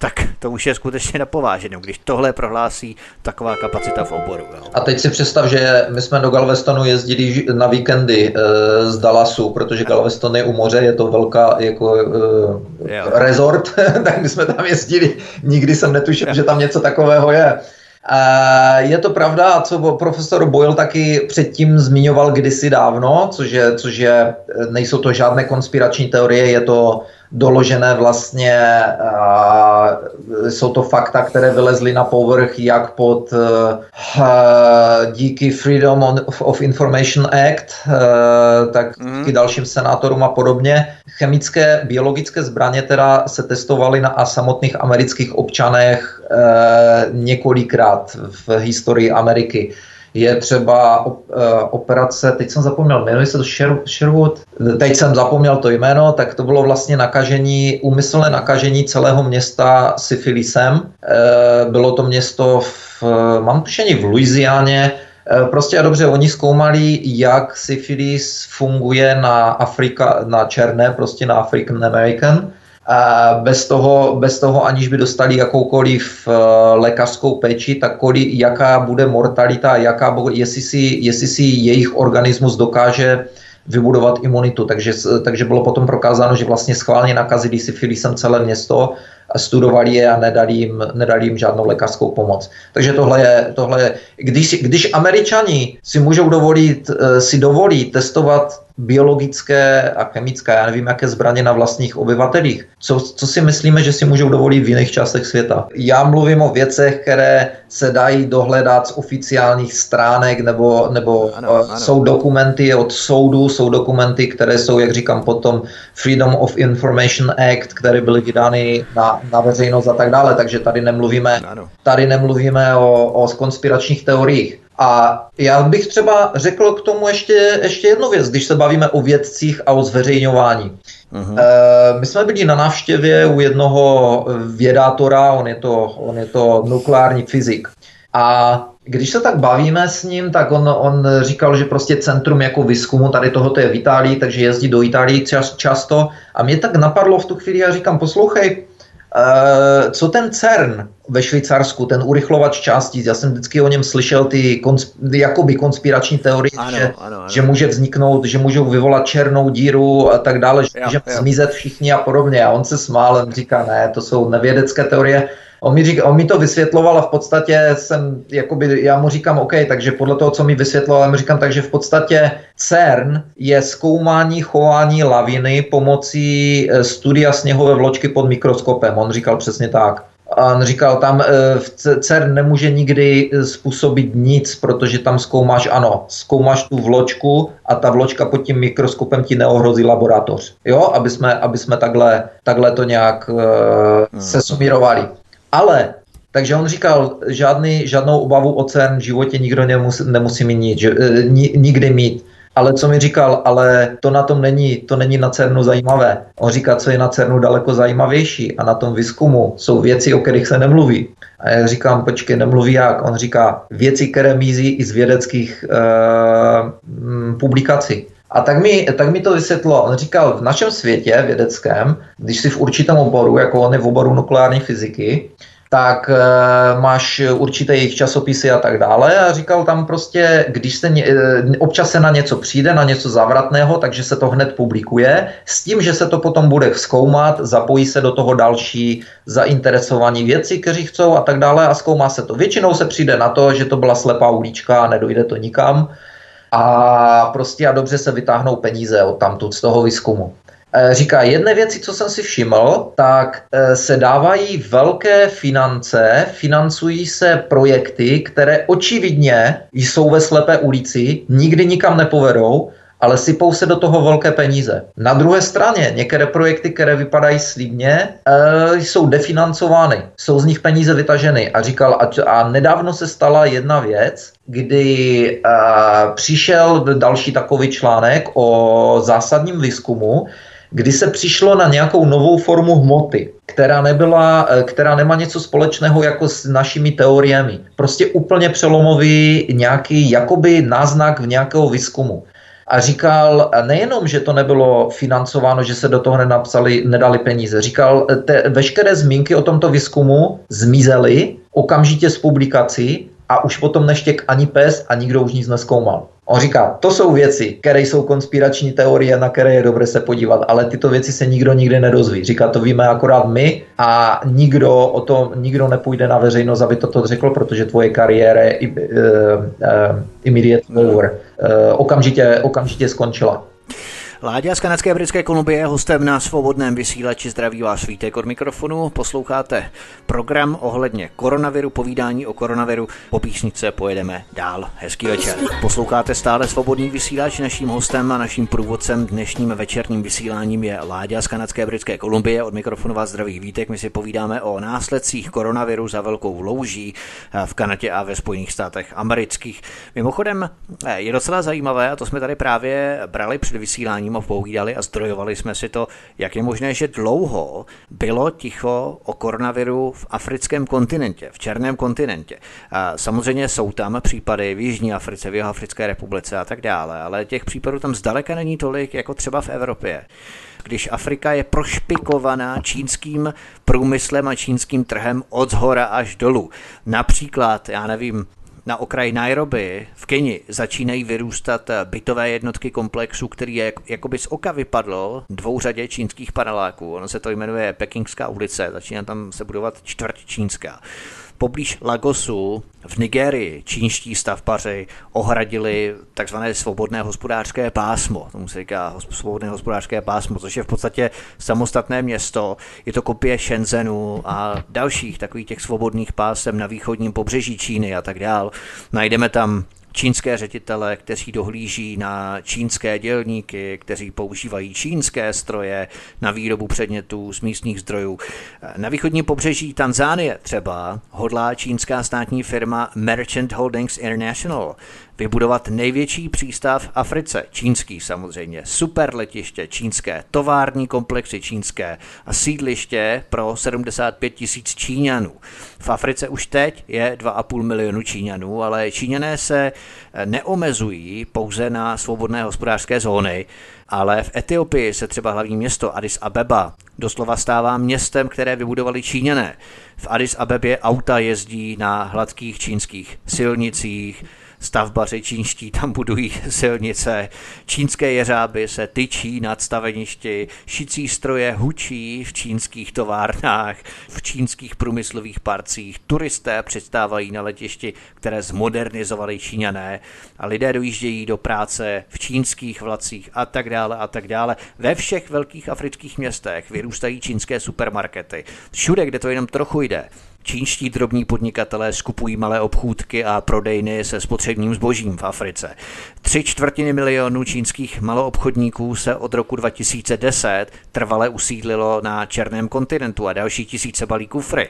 tak to už je skutečně napovážené, když tohle prohlásí taková kapacita v oboru. Jo. A teď si představ, že my jsme do Galvestonu jezdili na víkendy e, z Dallasu, protože Galveston je u moře, je to velká jako e, resort, (laughs) tak my jsme tam jezdili. Nikdy jsem netušil, že tam něco takového je. Je to pravda, co profesor Boyle taky předtím zmiňoval kdysi dávno, což je, což je, nejsou to žádné konspirační teorie, je to doložené vlastně, uh, jsou to fakta, které vylezly na povrch jak pod uh, díky Freedom of Information Act, uh, tak mm. i dalším senátorům a podobně. Chemické, biologické zbraně teda se testovaly na samotných amerických občanech několikrát v historii Ameriky je třeba eh, operace, teď jsem zapomněl, jmenuje se to Sherwood, teď jsem zapomněl to jméno, tak to bylo vlastně nakažení, úmyslné nakažení celého města syfilisem. Eh, bylo to město v, mám tušení v Louisianě, eh, Prostě a dobře, oni zkoumali, jak syfilis funguje na Afrika, na černé, prostě na African American bez toho, bez toho, aniž by dostali jakoukoliv uh, lékařskou péči, tak koli, jaká bude mortalita, jaká, jestli, si, jestli si jejich organismus dokáže vybudovat imunitu. Takže, takže bylo potom prokázáno, že vlastně schválně nakazili syfilisem celé město studovali je a nedali jim, nedali jim žádnou lékařskou pomoc. Takže tohle je, tohle je když, když američani si můžou dovolit, eh, si dovolí testovat biologické a chemické, já nevím, jaké zbraně na vlastních obyvatelích. Co, co si myslíme, že si můžou dovolit v jiných částech světa? Já mluvím o věcech, které se dají dohledat z oficiálních stránek nebo, nebo ano, eh, ano. jsou dokumenty od soudu, jsou dokumenty, které jsou, jak říkám, potom Freedom of Information Act, které byly vydány na, na veřejnost a tak dále, takže tady nemluvíme, tady nemluvíme o, o konspiračních teoriích. A já bych třeba řekl k tomu ještě, ještě jednu věc, když se bavíme o vědcích a o zveřejňování. Uh-huh. E, my jsme byli na návštěvě u jednoho vědátora, on je to, on je to nukleární fyzik. A když se tak bavíme s ním, tak on, on říkal, že prostě centrum jako výzkumu tady tohoto je v Itálii, takže jezdí do Itálii čas, často. A mě tak napadlo v tu chvíli, já říkám, poslouchej, co ten CERN ve Švýcarsku, ten urychlovač částic, já jsem vždycky o něm slyšel ty konsp, jakoby konspirační teorie, ano, že, ano, ano. že může vzniknout, že můžou vyvolat černou díru a tak dále, že může zmizet všichni a podobně. A on se smál, on říká, ne, to jsou nevědecké teorie. On mi, řík, on mi to vysvětloval a v podstatě jsem, jakoby, já mu říkám, OK, takže podle toho, co mi vysvětloval, já mu říkám, takže v podstatě CERN je zkoumání chování laviny pomocí eh, studia sněhové vločky pod mikroskopem. On říkal přesně tak. A on říkal, tam eh, v CERN nemůže nikdy eh, způsobit nic, protože tam zkoumáš, ano, zkoumáš tu vločku a ta vločka pod tím mikroskopem ti neohrozí laboratoř. Jo, aby jsme, aby jsme takhle, takhle to nějak uh, se sumírovali. Ale takže on říkal, žádný, žádnou obavu o CERN v životě nikdo nemusí, nemusí mít nic, že, e, ni, nikdy mít. Ale co mi říkal, ale to na tom není, to není na CERNu zajímavé. On říká, co je na CERNu daleko zajímavější a na tom výzkumu jsou věci, o kterých se nemluví. A já říkám, počkej, nemluví jak? On říká, věci, které mizí i z vědeckých uh, publikací. A tak mi, tak mi to vysvětlo. On říkal, v našem světě vědeckém, když si v určitém oboru, jako on je v oboru nukleární fyziky, tak e, máš určité jejich časopisy a tak dále a říkal tam prostě, když se e, občas se na něco přijde, na něco zavratného, takže se to hned publikuje s tím, že se to potom bude zkoumat, zapojí se do toho další zainteresovaní věci, kteří chcou a tak dále a zkoumá se to. Většinou se přijde na to, že to byla slepá ulička a nedojde to nikam a prostě a dobře se vytáhnou peníze od tamtud z toho výzkumu. E, říká, jedné věci, co jsem si všiml, tak e, se dávají velké finance, financují se projekty, které očividně jsou ve slepé ulici, nikdy nikam nepovedou, ale sypou se do toho velké peníze. Na druhé straně některé projekty, které vypadají slibně, e, jsou definancovány, jsou z nich peníze vytaženy. A říkal, a, a nedávno se stala jedna věc, kdy e, přišel další takový článek o zásadním výzkumu, kdy se přišlo na nějakou novou formu hmoty, která, nebyla, eh, která nemá něco společného jako s našimi teoriemi. Prostě úplně přelomový nějaký jakoby náznak v nějakého výzkumu a říkal nejenom, že to nebylo financováno, že se do toho nenapsali, nedali peníze. Říkal, te, veškeré zmínky o tomto výzkumu zmizely okamžitě z publikací a už potom neštěk ani pes a nikdo už nic neskoumal. On říká, to jsou věci, které jsou konspirační teorie, na které je dobré se podívat, ale tyto věci se nikdo nikdy nedozví. Říká, to víme akorát my a nikdo o tom, nikdo nepůjde na veřejnost, aby toto řekl, protože tvoje kariéra je uh, uh, immediate over. Uh, okamžitě, okamžitě skončila. Láďa z kanadské britské Kolumbie je hostem na svobodném vysílači. Zdraví vás Vítek od mikrofonu. Posloucháte program ohledně koronaviru, povídání o koronaviru. Po písnice pojedeme dál. Hezký večer. Posloucháte stále svobodný vysílač. Naším hostem a naším průvodcem dnešním večerním vysíláním je Láďa z kanadské britské Kolumbie. Od mikrofonu vás zdraví Vítek. My si povídáme o následcích koronaviru za velkou louží v Kanadě a ve Spojených státech amerických. Mimochodem eh, je docela zajímavé, a to jsme tady právě brali před vysíláním, přímo povídali a zdrojovali jsme si to, jak je možné, že dlouho bylo ticho o koronaviru v africkém kontinentě, v černém kontinentě. A samozřejmě jsou tam případy v Jižní Africe, v Jihoafrické republice a tak dále, ale těch případů tam zdaleka není tolik, jako třeba v Evropě když Afrika je prošpikovaná čínským průmyslem a čínským trhem od zhora až dolů. Například, já nevím, na okraji Nairobi v Keni začínají vyrůstat bytové jednotky komplexu, který je jakoby z oka vypadlo dvou řadě čínských paneláků. Ono se to jmenuje Pekingská ulice, začíná tam se budovat čtvrť čínská. Poblíž Lagosu v Nigerii čínští stavbaři ohradili takzvané svobodné hospodářské pásmo. Tomu se říká svobodné hospodářské pásmo, což je v podstatě samostatné město. Je to kopie Shenzhenu a dalších takových těch svobodných pásem na východním pobřeží Číny a tak dál. Najdeme tam čínské ředitele, kteří dohlíží na čínské dělníky, kteří používají čínské stroje na výrobu předmětů z místních zdrojů. Na východní pobřeží Tanzánie třeba hodlá čínská státní firma Merchant Holdings International vybudovat největší přístav v Africe, čínský samozřejmě, super letiště čínské, tovární komplexy čínské a sídliště pro 75 tisíc Číňanů. V Africe už teď je 2,5 milionu Číňanů, ale Číňané se neomezují pouze na svobodné hospodářské zóny, ale v Etiopii se třeba hlavní město Addis Abeba doslova stává městem, které vybudovali Číňané. V Addis Abebě auta jezdí na hladkých čínských silnicích, stavbaři čínští tam budují (laughs) silnice, čínské jeřáby se tyčí nad staveništi, šicí stroje hučí v čínských továrnách, v čínských průmyslových parcích, turisté přistávají na letišti, které zmodernizovali Číňané a lidé dojíždějí do práce v čínských vlacích a tak dále a tak dále. Ve všech velkých afrických městech vyrůstají čínské supermarkety. Všude, kde to jenom trochu jde, Čínští drobní podnikatelé skupují malé obchůdky a prodejny se spotřebním zbožím v Africe. Tři čtvrtiny milionů čínských maloobchodníků se od roku 2010 trvale usídlilo na černém kontinentu a další tisíce balí kufry.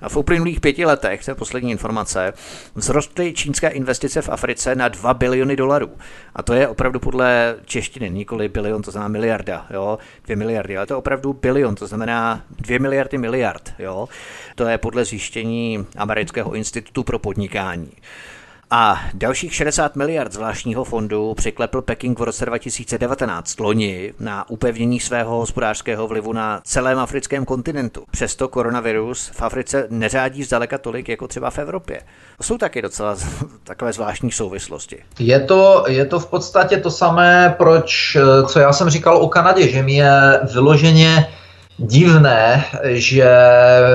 A v uplynulých pěti letech, to je poslední informace, vzrostly čínské investice v Africe na 2 biliony dolarů. A to je opravdu podle češtiny, nikoli bilion, to znamená miliarda, jo, 2 miliardy, ale to je opravdu bilion, to znamená 2 miliardy miliard, jo. To je podle zjištění Amerického institutu pro podnikání. A dalších 60 miliard zvláštního fondu přiklepl Peking v roce 2019 loni na upevnění svého hospodářského vlivu na celém africkém kontinentu. Přesto koronavirus v Africe neřádí zdaleka tolik jako třeba v Evropě. Jsou taky docela (laughs) takové zvláštní souvislosti. Je to, je to v podstatě to samé, proč, co já jsem říkal o Kanadě, že mi je vyloženě divné, že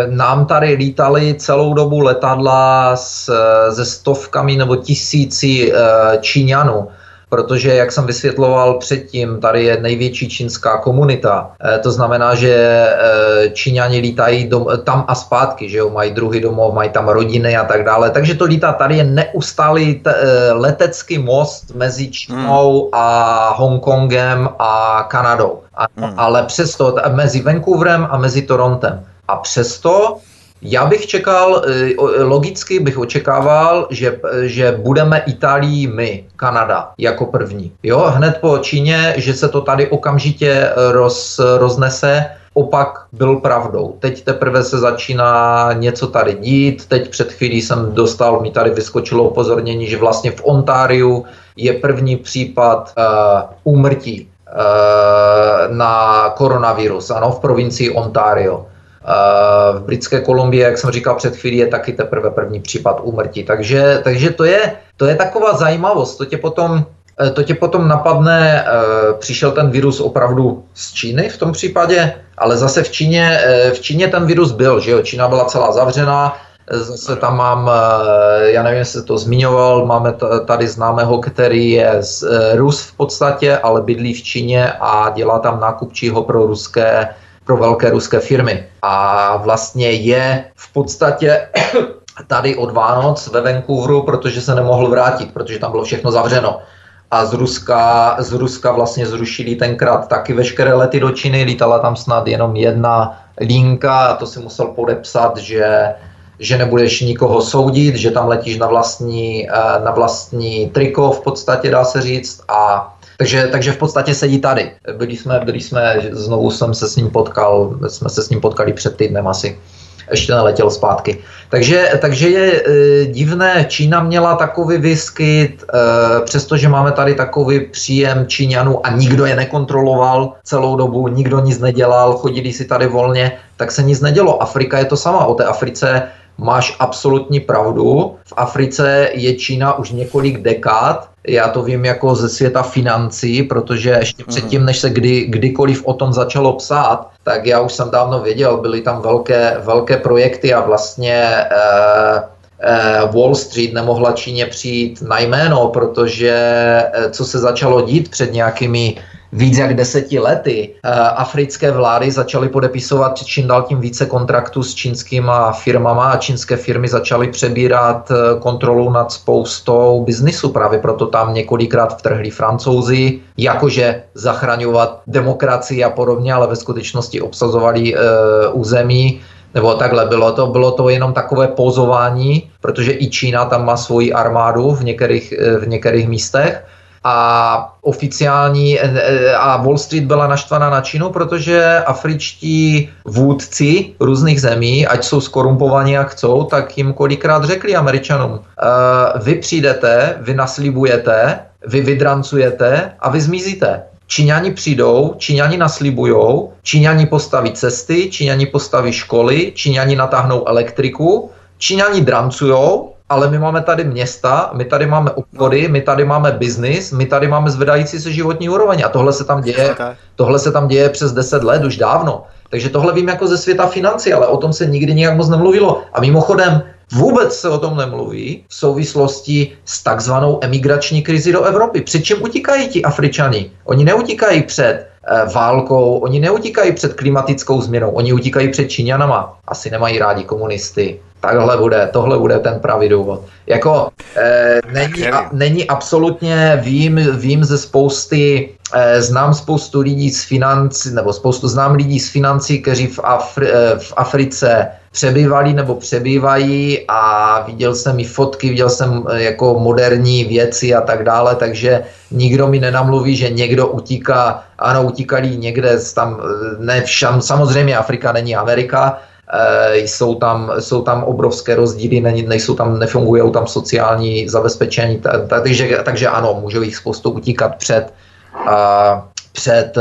nám tady lítali celou dobu letadla s, se stovkami nebo tisíci eh, Číňanů protože, jak jsem vysvětloval předtím, tady je největší čínská komunita. E, to znamená, že e, Číňani lítají dom, tam a zpátky, že jo, mají druhý domov, mají tam rodiny a tak dále. Takže to lítá, tady je neustálý t, e, letecký most mezi Čínou hmm. a Hongkongem a Kanadou. A, hmm. Ale přesto, mezi Vancouverem a mezi Torontem. A přesto já bych čekal, eh, logicky bych očekával, že, že budeme Itálii my, Kanada, jako první. Jo, hned po Číně, že se to tady okamžitě roz, roznese, opak byl pravdou. Teď teprve se začíná něco tady dít. Teď před chvílí jsem dostal, mi tady vyskočilo upozornění, že vlastně v Ontáriu je první případ uh, úmrtí na koronavirus, ano, v provincii Ontario. V britské Kolumbii, jak jsem říkal před chvílí, je taky teprve první případ úmrtí. Takže, takže to, je, to je taková zajímavost. To tě potom, eh, to tě potom napadne, eh, přišel ten virus opravdu z Číny v tom případě, ale zase v Číně, eh, v Číně ten virus byl, že jo, Čína byla celá zavřená, Zase tam mám, já nevím, jestli to zmiňoval, máme tady známého, který je z Rus v podstatě, ale bydlí v Číně a dělá tam nákupčího pro ruské pro velké ruské firmy. A vlastně je v podstatě (coughs) tady od Vánoc ve Vancouveru, protože se nemohl vrátit, protože tam bylo všechno zavřeno. A z Ruska, z Ruska vlastně zrušili tenkrát taky veškeré lety do Číny, lítala tam snad jenom jedna linka a to si musel podepsat, že že nebudeš nikoho soudit, že tam letíš na vlastní, eh, na vlastní triko v podstatě, dá se říct, a takže, takže v podstatě sedí tady. Byli jsme, byli jsme, znovu jsem se s ním potkal, jsme se s ním potkali před týdnem asi ještě neletěl zpátky. Takže, takže je e, divné, Čína měla takový výskyt, e, přestože máme tady takový příjem Číňanů a nikdo je nekontroloval celou dobu, nikdo nic nedělal, chodili si tady volně, tak se nic nedělo. Afrika je to sama, o té Africe máš absolutní pravdu. V Africe je Čína už několik dekád já to vím jako ze světa financí, protože ještě mhm. předtím, než se kdy, kdykoliv o tom začalo psát, tak já už jsem dávno věděl, byly tam velké, velké projekty a vlastně eh, eh, Wall Street nemohla Číně přijít na jméno, protože eh, co se začalo dít před nějakými víc jak deseti lety eh, africké vlády začaly podepisovat čím dál tím více kontraktů s čínskýma firmama a čínské firmy začaly přebírat eh, kontrolu nad spoustou biznisu. Právě proto tam několikrát vtrhli francouzi, jakože zachraňovat demokracii a podobně, ale ve skutečnosti obsazovali uh, území nebo takhle, bylo to, bylo to jenom takové pozování, protože i Čína tam má svoji armádu v některých, v některých místech a oficiální a Wall Street byla naštvaná na Čínu, protože afričtí vůdci různých zemí, ať jsou skorumpovaní jak chcou, tak jim kolikrát řekli američanům, uh, vy přijdete, vy naslibujete, vy vydrancujete a vy zmizíte. Číňani přijdou, Číňani naslibujou, Číňani postaví cesty, Číňani postaví školy, Číňani natáhnou elektriku, Číňani drancujou ale my máme tady města, my tady máme obchody, my tady máme biznis, my tady máme zvedající se životní úroveň a tohle se tam děje, tohle se tam děje přes 10 let, už dávno. Takže tohle vím jako ze světa financí, ale o tom se nikdy nějak moc nemluvilo. A mimochodem, vůbec se o tom nemluví v souvislosti s takzvanou emigrační krizi do Evropy. Před čím utíkají ti Afričani? Oni neutíkají před eh, válkou, oni neutíkají před klimatickou změnou, oni utíkají před Číňanama. Asi nemají rádi komunisty, Takhle bude, tohle bude ten pravý důvod. Jako e, není, a, není absolutně, vím, vím ze spousty, e, znám spoustu lidí z financí, nebo spoustu znám lidí z financí, kteří v, Afri, e, v Africe přebývali nebo přebývají a viděl jsem i fotky, viděl jsem jako moderní věci a tak dále, takže nikdo mi nenamluví, že někdo utíká, ano, utíkali někde tam, ne všam, samozřejmě Afrika není Amerika, jsou tam, jsou tam obrovské rozdíly, nejsou tam, nefungují tam sociální zabezpečení, takže, takže ano, můžou jich spoustu utíkat před, před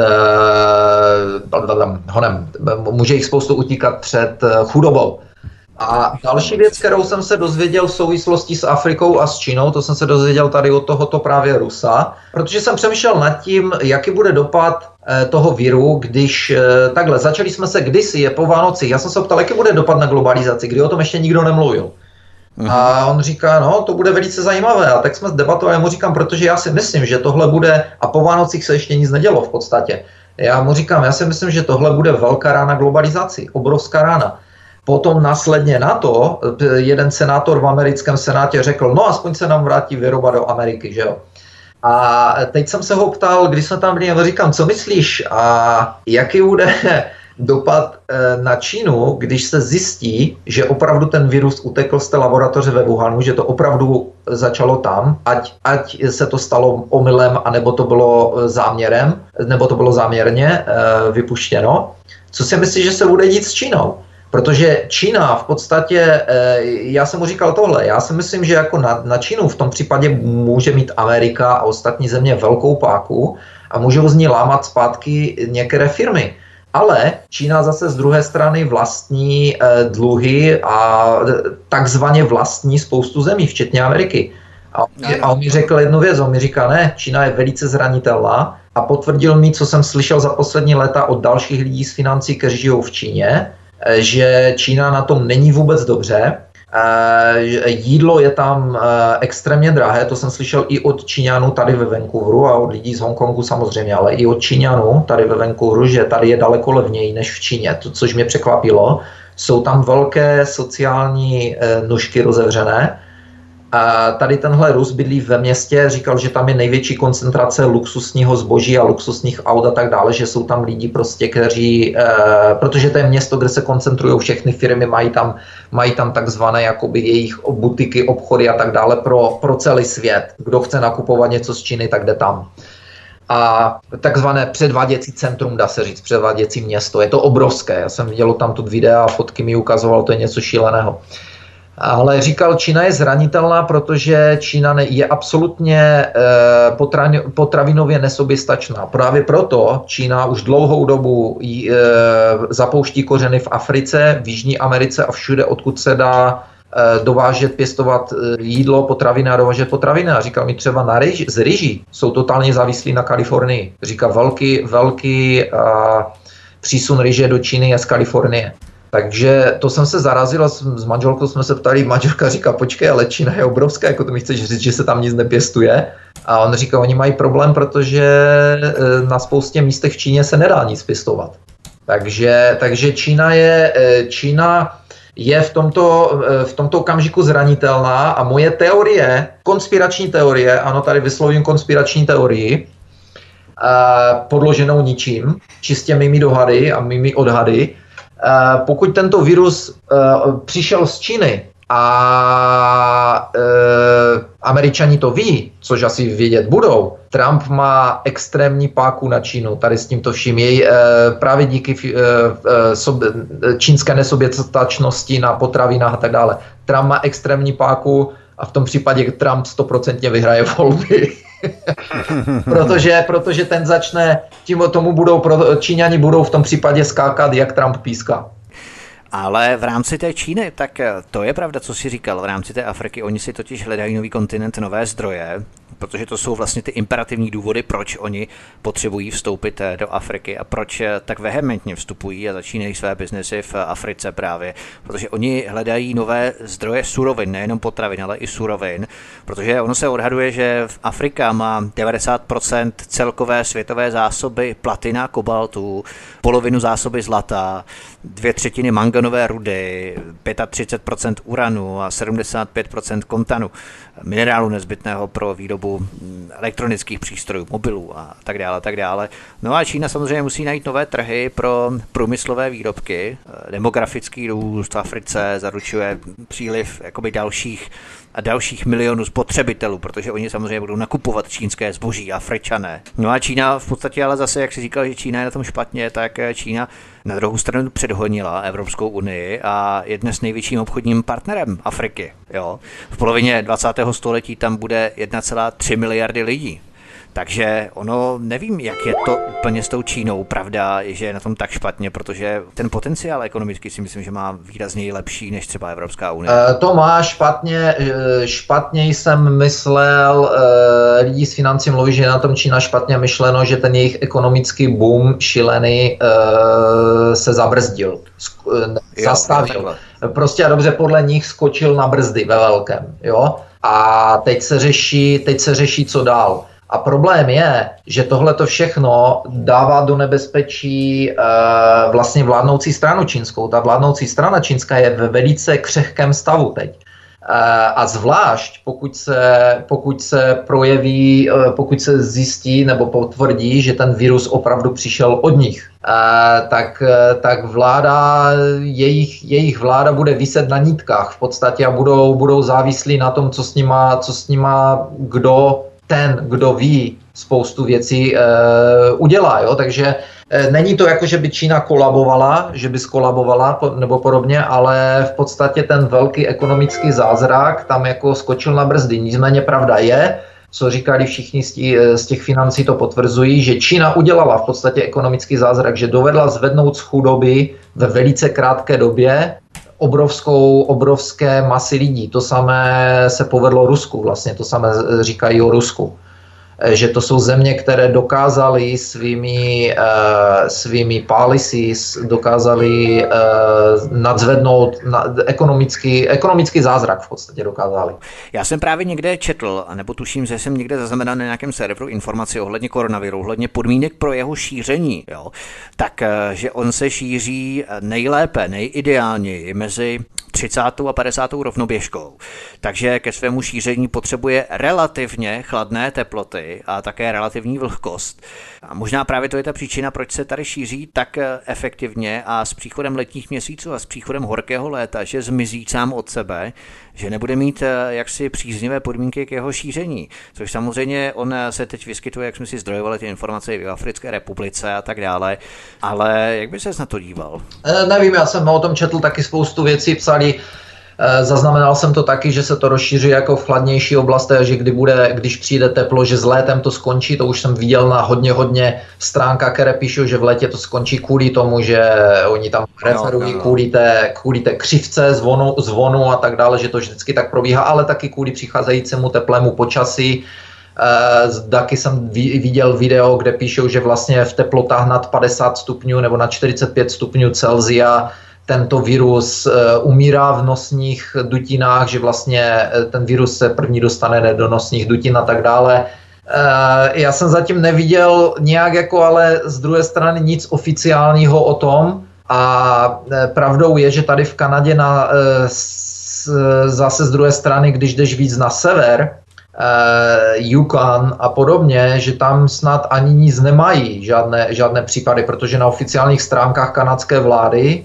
honem, může jich spoustu utíkat před chudobou. A další věc, kterou jsem se dozvěděl v souvislosti s Afrikou a s Čínou, to jsem se dozvěděl tady od tohoto právě Rusa, protože jsem přemýšlel nad tím, jaký bude dopad eh, toho viru, když eh, takhle, začali jsme se kdysi, je po Vánoci, já jsem se ptal, jaký bude dopad na globalizaci, kdy o tom ještě nikdo nemluvil. Uh-huh. A on říká, no, to bude velice zajímavé. A tak jsme debatovali, já mu říkám, protože já si myslím, že tohle bude, a po Vánocích se ještě nic nedělo v podstatě. Já mu říkám, já si myslím, že tohle bude velká rána globalizaci, obrovská rána. Potom následně na to jeden senátor v americkém senátě řekl, no aspoň se nám vrátí výroba do Ameriky, že jo. A teď jsem se ho ptal, když jsme tam byli, a říkám, co myslíš a jaký bude (laughs) dopad eh, na Čínu, když se zjistí, že opravdu ten virus utekl z té laboratoře ve Wuhanu, že to opravdu začalo tam, ať, ať se to stalo omylem, anebo to bylo záměrem, nebo to bylo záměrně e, vypuštěno. Co si myslíš, že se bude dít s Čínou? Protože Čína v podstatě, eh, já jsem mu říkal tohle, já si myslím, že jako na, na Čínu v tom případě může mít Amerika a ostatní země velkou páku a můžou z ní lámat zpátky některé firmy. Ale Čína zase z druhé strany vlastní eh, dluhy a takzvaně vlastní spoustu zemí, včetně Ameriky. A, a on mi řekl jednu věc, on mi říká, ne, Čína je velice zranitelná a potvrdil mi, co jsem slyšel za poslední léta od dalších lidí z financí, kteří žijou v Číně, Eh, že Čína na tom není vůbec dobře. Eh, jídlo je tam eh, extrémně drahé, to jsem slyšel i od Číňanů tady ve Vancouveru a od lidí z Hongkongu samozřejmě, ale i od Číňanů tady ve Vancouveru, že tady je daleko levněji než v Číně, to, což mě překvapilo. Jsou tam velké sociální nůžky rozevřené a tady tenhle Rus bydlí ve městě, říkal, že tam je největší koncentrace luxusního zboží a luxusních aut a tak dále, že jsou tam lidi prostě, kteří, e, protože to je město, kde se koncentrují všechny firmy, mají tam, mají tam takzvané jakoby jejich butiky, obchody a tak dále pro, pro celý svět. Kdo chce nakupovat něco z Číny, tak jde tam a takzvané předváděcí centrum, dá se říct, předváděcí město. Je to obrovské. Já jsem viděl tam tu videa a fotky mi ukazoval, to je něco šíleného. Ale říkal, Čína je zranitelná, protože Čína je absolutně eh, potravinově nesoběstačná. Právě proto Čína už dlouhou dobu eh, zapouští kořeny v Africe, v Jižní Americe a všude, odkud se dá eh, dovážet, pěstovat jídlo, potraviny a dovážet potraviny. A říkal mi třeba na ryž, z ryží jsou totálně závislí na Kalifornii. Říká velký, velký přísun ryže do Číny je z Kalifornie. Takže to jsem se zarazil a s, manželkou jsme se ptali, manželka říká, počkej, ale Čína je obrovská, jako to mi chceš říct, že se tam nic nepěstuje. A on říká, oni mají problém, protože e, na spoustě místech v Číně se nedá nic pěstovat. Takže, takže Čína je, e, Čína je v tomto, e, v tomto okamžiku zranitelná a moje teorie, konspirační teorie, ano, tady vyslovím konspirační teorii, podloženou ničím, čistě mými dohady a mými odhady, pokud tento virus uh, přišel z Číny a uh, američani to ví, což asi vědět budou, Trump má extrémní páku na Čínu, tady s tímto vším. Jej uh, právě díky uh, sob, čínské nesoběstačnosti na potravinách a tak dále. Trump má extrémní páku a v tom případě Trump stoprocentně vyhraje volby. (laughs) protože, protože ten začne, tím tomu budou, Číňani budou v tom případě skákat, jak Trump píská. Ale v rámci té Číny, tak to je pravda, co si říkal, v rámci té Afriky, oni si totiž hledají nový kontinent, nové zdroje, protože to jsou vlastně ty imperativní důvody, proč oni potřebují vstoupit eh, do Afriky a proč eh, tak vehementně vstupují a začínají své biznesy v Africe právě, protože oni hledají nové zdroje surovin, nejenom potravin, ale i surovin, protože ono se odhaduje, že v Afrika má 90% celkové světové zásoby platina, kobaltu, polovinu zásoby zlata, dvě třetiny manganové rudy, 35% uranu a 75% kontanu, minerálu nezbytného pro výrobu mm, elektronických přístrojů, mobilů a tak dále, tak dále. No a Čína samozřejmě musí najít nové trhy pro průmyslové výrobky. Demografický růst v Africe zaručuje příliv jakoby dalších a dalších milionů spotřebitelů, protože oni samozřejmě budou nakupovat čínské zboží, Afričané. No a Čína v podstatě ale zase, jak si říkal, že Čína je na tom špatně, tak Čína Na druhou stranu předhonila Evropskou unii a je dnes největším obchodním partnerem Afriky. Jo? V polovině 20. století tam bude 1,3 miliardy lidí. Takže ono, nevím, jak je to úplně s tou Čínou. Pravda že je na tom tak špatně, protože ten potenciál ekonomický si myslím, že má výrazně lepší než třeba Evropská unie. Eh, to má špatně, eh, špatně jsem myslel, eh, lidi z financí mluví, že na tom Čína špatně myšleno, že ten jejich ekonomický boom šilený se zabrzdil, zastavil. Prostě a dobře podle nich skočil na brzdy ve velkém. Jo? A teď se řeší, teď se řeší, co dál. A problém je, že tohle to všechno dává do nebezpečí e, vlastně vládnoucí stranu čínskou. Ta vládnoucí strana čínská je ve velice křehkém stavu teď. E, a zvlášť pokud se, pokud se projeví, e, pokud se zjistí nebo potvrdí, že ten virus opravdu přišel od nich, tak, tak vláda, jejich, jejich vláda bude vyset na nítkách v podstatě a budou, budou závislí na tom, co s nima, co s nima kdo ten, kdo ví spoustu věcí, e, udělá. Jo? Takže e, není to jako, že by Čína kolabovala, že by skolabovala po, nebo podobně, ale v podstatě ten velký ekonomický zázrak tam jako skočil na brzdy. Nicméně pravda je, co říkali všichni z, tí, z těch financí, to potvrzují, že Čína udělala v podstatě ekonomický zázrak, že dovedla zvednout z chudoby ve velice krátké době obrovskou, obrovské masy lidí. To samé se povedlo Rusku, vlastně to samé říkají o Rusku. Eh, že to jsou země, které dokázaly svými, uh, svými policies, dokázaly uh, nadzvednout na, ekonomický, ekonomický zázrak v podstatě dokázali. Já jsem právě někde četl, nebo tuším, že jsem někde zaznamenal na nějakém serveru informaci ohledně koronaviru, ohledně podmínek pro jeho šíření, jo? tak že on se šíří nejlépe, nejideálněji mezi 30. a 50. rovnoběžkou. Takže ke svému šíření potřebuje relativně chladné teploty a také relativní vlhkost. A možná právě to je ta příčina, proč se tady šíří tak eh, efektivně a s příchodem letních měsíců a s příchodem horkého léta, že zmizí sám od sebe, že nebude mít eh, jaksi příznivé podmínky k jeho šíření. Což samozřejmě on eh, se teď vyskytuje, jak jsme si zdrojovali ty informace v Africké republice a tak dále. Ale jak by se na to díval? Nevím, já jsem o tom četl taky spoustu věcí, psali zaznamenal jsem to taky, že se to rozšíří jako v chladnější oblasti a že kdy bude, když přijde teplo, že s létem to skončí. To už jsem viděl na hodně, hodně stránkách, které píšou, že v létě to skončí kvůli tomu, že oni tam referují no. Kvůli, té, kvůli té křivce zvonu, zvonu a tak dále, že to vždycky tak probíhá, ale taky kvůli přicházejícímu teplému počasí. Uh, taky jsem viděl video, kde píšou, že vlastně v teplotách nad 50 stupňů nebo na 45 stupňů Celzia tento virus eh, umírá v nosních dutinách, že vlastně eh, ten virus se první dostane do nosních dutin a tak dále. Eh, já jsem zatím neviděl nějak jako ale z druhé strany nic oficiálního o tom a pravdou je, že tady v Kanadě na, zase z druhé strany, když jdeš víc na sever, Yukon a podobně, že tam snad ani nic nemají, žádné, žádné případy, protože na oficiálních stránkách kanadské vlády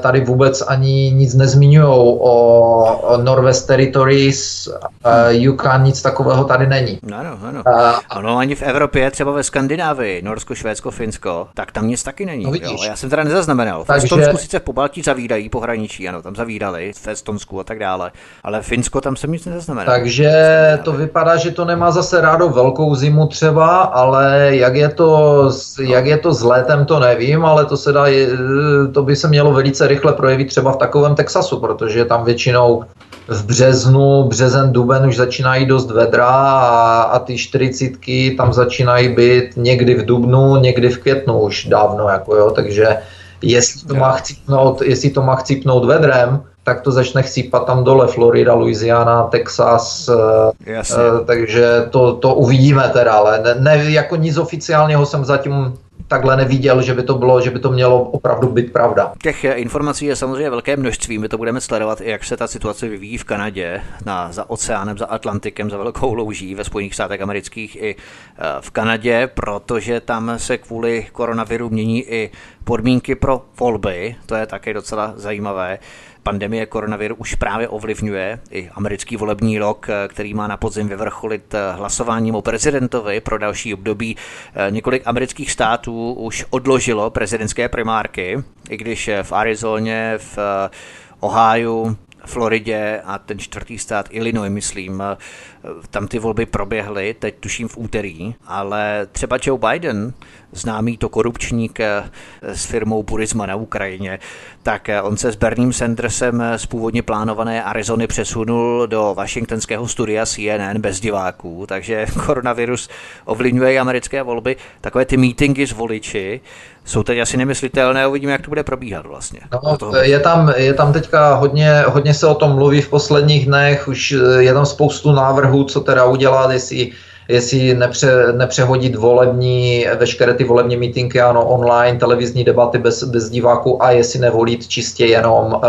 tady vůbec ani nic nezmiňují o, Northwest Territories, uh, Yukon, nic takového tady není. Ano, ano. Uh, ano, ani v Evropě, třeba ve Skandinávii, Norsko, Švédsko, Finsko, tak tam nic taky není. No jo? Já jsem teda nezaznamenal. V Takže... Estonsku sice v Pobaltí zavídají pohraničí, ano, tam zavírali, v Estonsku a tak dále, ale Finsko tam jsem nic nezaznamenal. Takže to vypadá, že to nemá zase rádo velkou zimu třeba, ale jak je to, jak je to s létem, to nevím, ale to se dá, to by se mělo mělo velice rychle projevit třeba v takovém Texasu, protože tam většinou v březnu, březen, duben už začínají dost vedra a, a ty čtyřicítky tam začínají být někdy v dubnu, někdy v květnu už dávno, jako jo, takže jestli to, má chcípnout, jestli to má chcípnout vedrem, tak to začne chcípat tam dole, Florida, Louisiana, Texas, eh, Jasně. Eh, takže to, to uvidíme teda, ale ne, ne, jako nic oficiálního jsem zatím takhle neviděl, že by to bylo, že by to mělo opravdu být pravda. Těch informací je samozřejmě velké množství. My to budeme sledovat, jak se ta situace vyvíjí v Kanadě, na, za oceánem, za Atlantikem, za velkou louží ve Spojených státech amerických i eh, v Kanadě, protože tam se kvůli koronaviru mění i podmínky pro volby. To je také docela zajímavé pandemie koronaviru už právě ovlivňuje i americký volební rok, který má na podzim vyvrcholit hlasováním o prezidentovi pro další období. Několik amerických států už odložilo prezidentské primárky, i když v Arizoně, v Ohio, Floridě a ten čtvrtý stát Illinois, myslím, tam ty volby proběhly, teď tuším v úterý, ale třeba Joe Biden, známý to korupčník eh, s firmou Burisma na Ukrajině, tak eh, on se s Berním Sandersem z původně plánované Arizony přesunul do washingtonského studia CNN bez diváků, takže (laughs) koronavirus ovlivňuje i americké volby. Takové ty meetingy s voliči jsou teď asi nemyslitelné, uvidíme, jak to bude probíhat vlastně. No, je, tam, je tam teďka hodně, hodně se o tom mluví v posledních dnech, už eh, je tam spoustu návrhů, co teda udělat, jestli jestli nepře, nepřehodit volební, veškeré ty volební mítinky, ano, online, televizní debaty bez, bez diváků a jestli nevolit čistě jenom uh,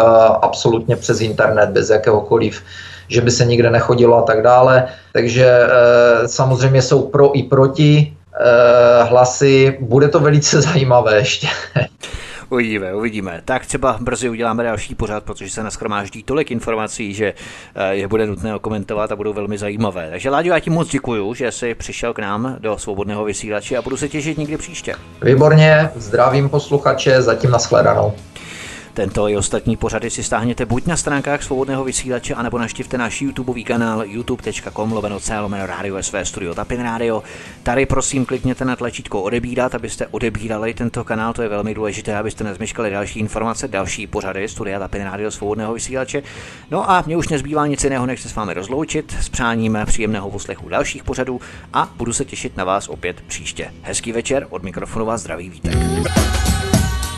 absolutně přes internet, bez jakéhokoliv že by se nikde nechodilo a tak dále. Takže uh, samozřejmě jsou pro i proti uh, hlasy. Bude to velice (laughs) zajímavé ještě. Uvidíme, uvidíme. Tak třeba brzy uděláme další pořád, protože se naskromáždí tolik informací, že eh, je bude nutné komentovat a budou velmi zajímavé. Takže Láďo, já ti moc děkuju, že jsi přišel k nám do svobodného vysílače a budu se těšit někdy příště. Výborně, zdravím posluchače, zatím nashledanou. Tento i ostatní pořady si stáhněte buď na stránkách svobodného vysílače, anebo naštivte náš YouTubeový kanál youtube.com lomeno lomeno Radio SV Studio Tapin Radio. Tady prosím klikněte na tlačítko odebírat, abyste odebírali tento kanál, to je velmi důležité, abyste nezmeškali další informace, další pořady Studia Tapin Radio svobodného vysílače. No a mě už nezbývá nic jiného, než se s vámi rozloučit s přáním příjemného poslechu dalších pořadů a budu se těšit na vás opět příště. Hezký večer, od mikrofonu vás zdraví vítek.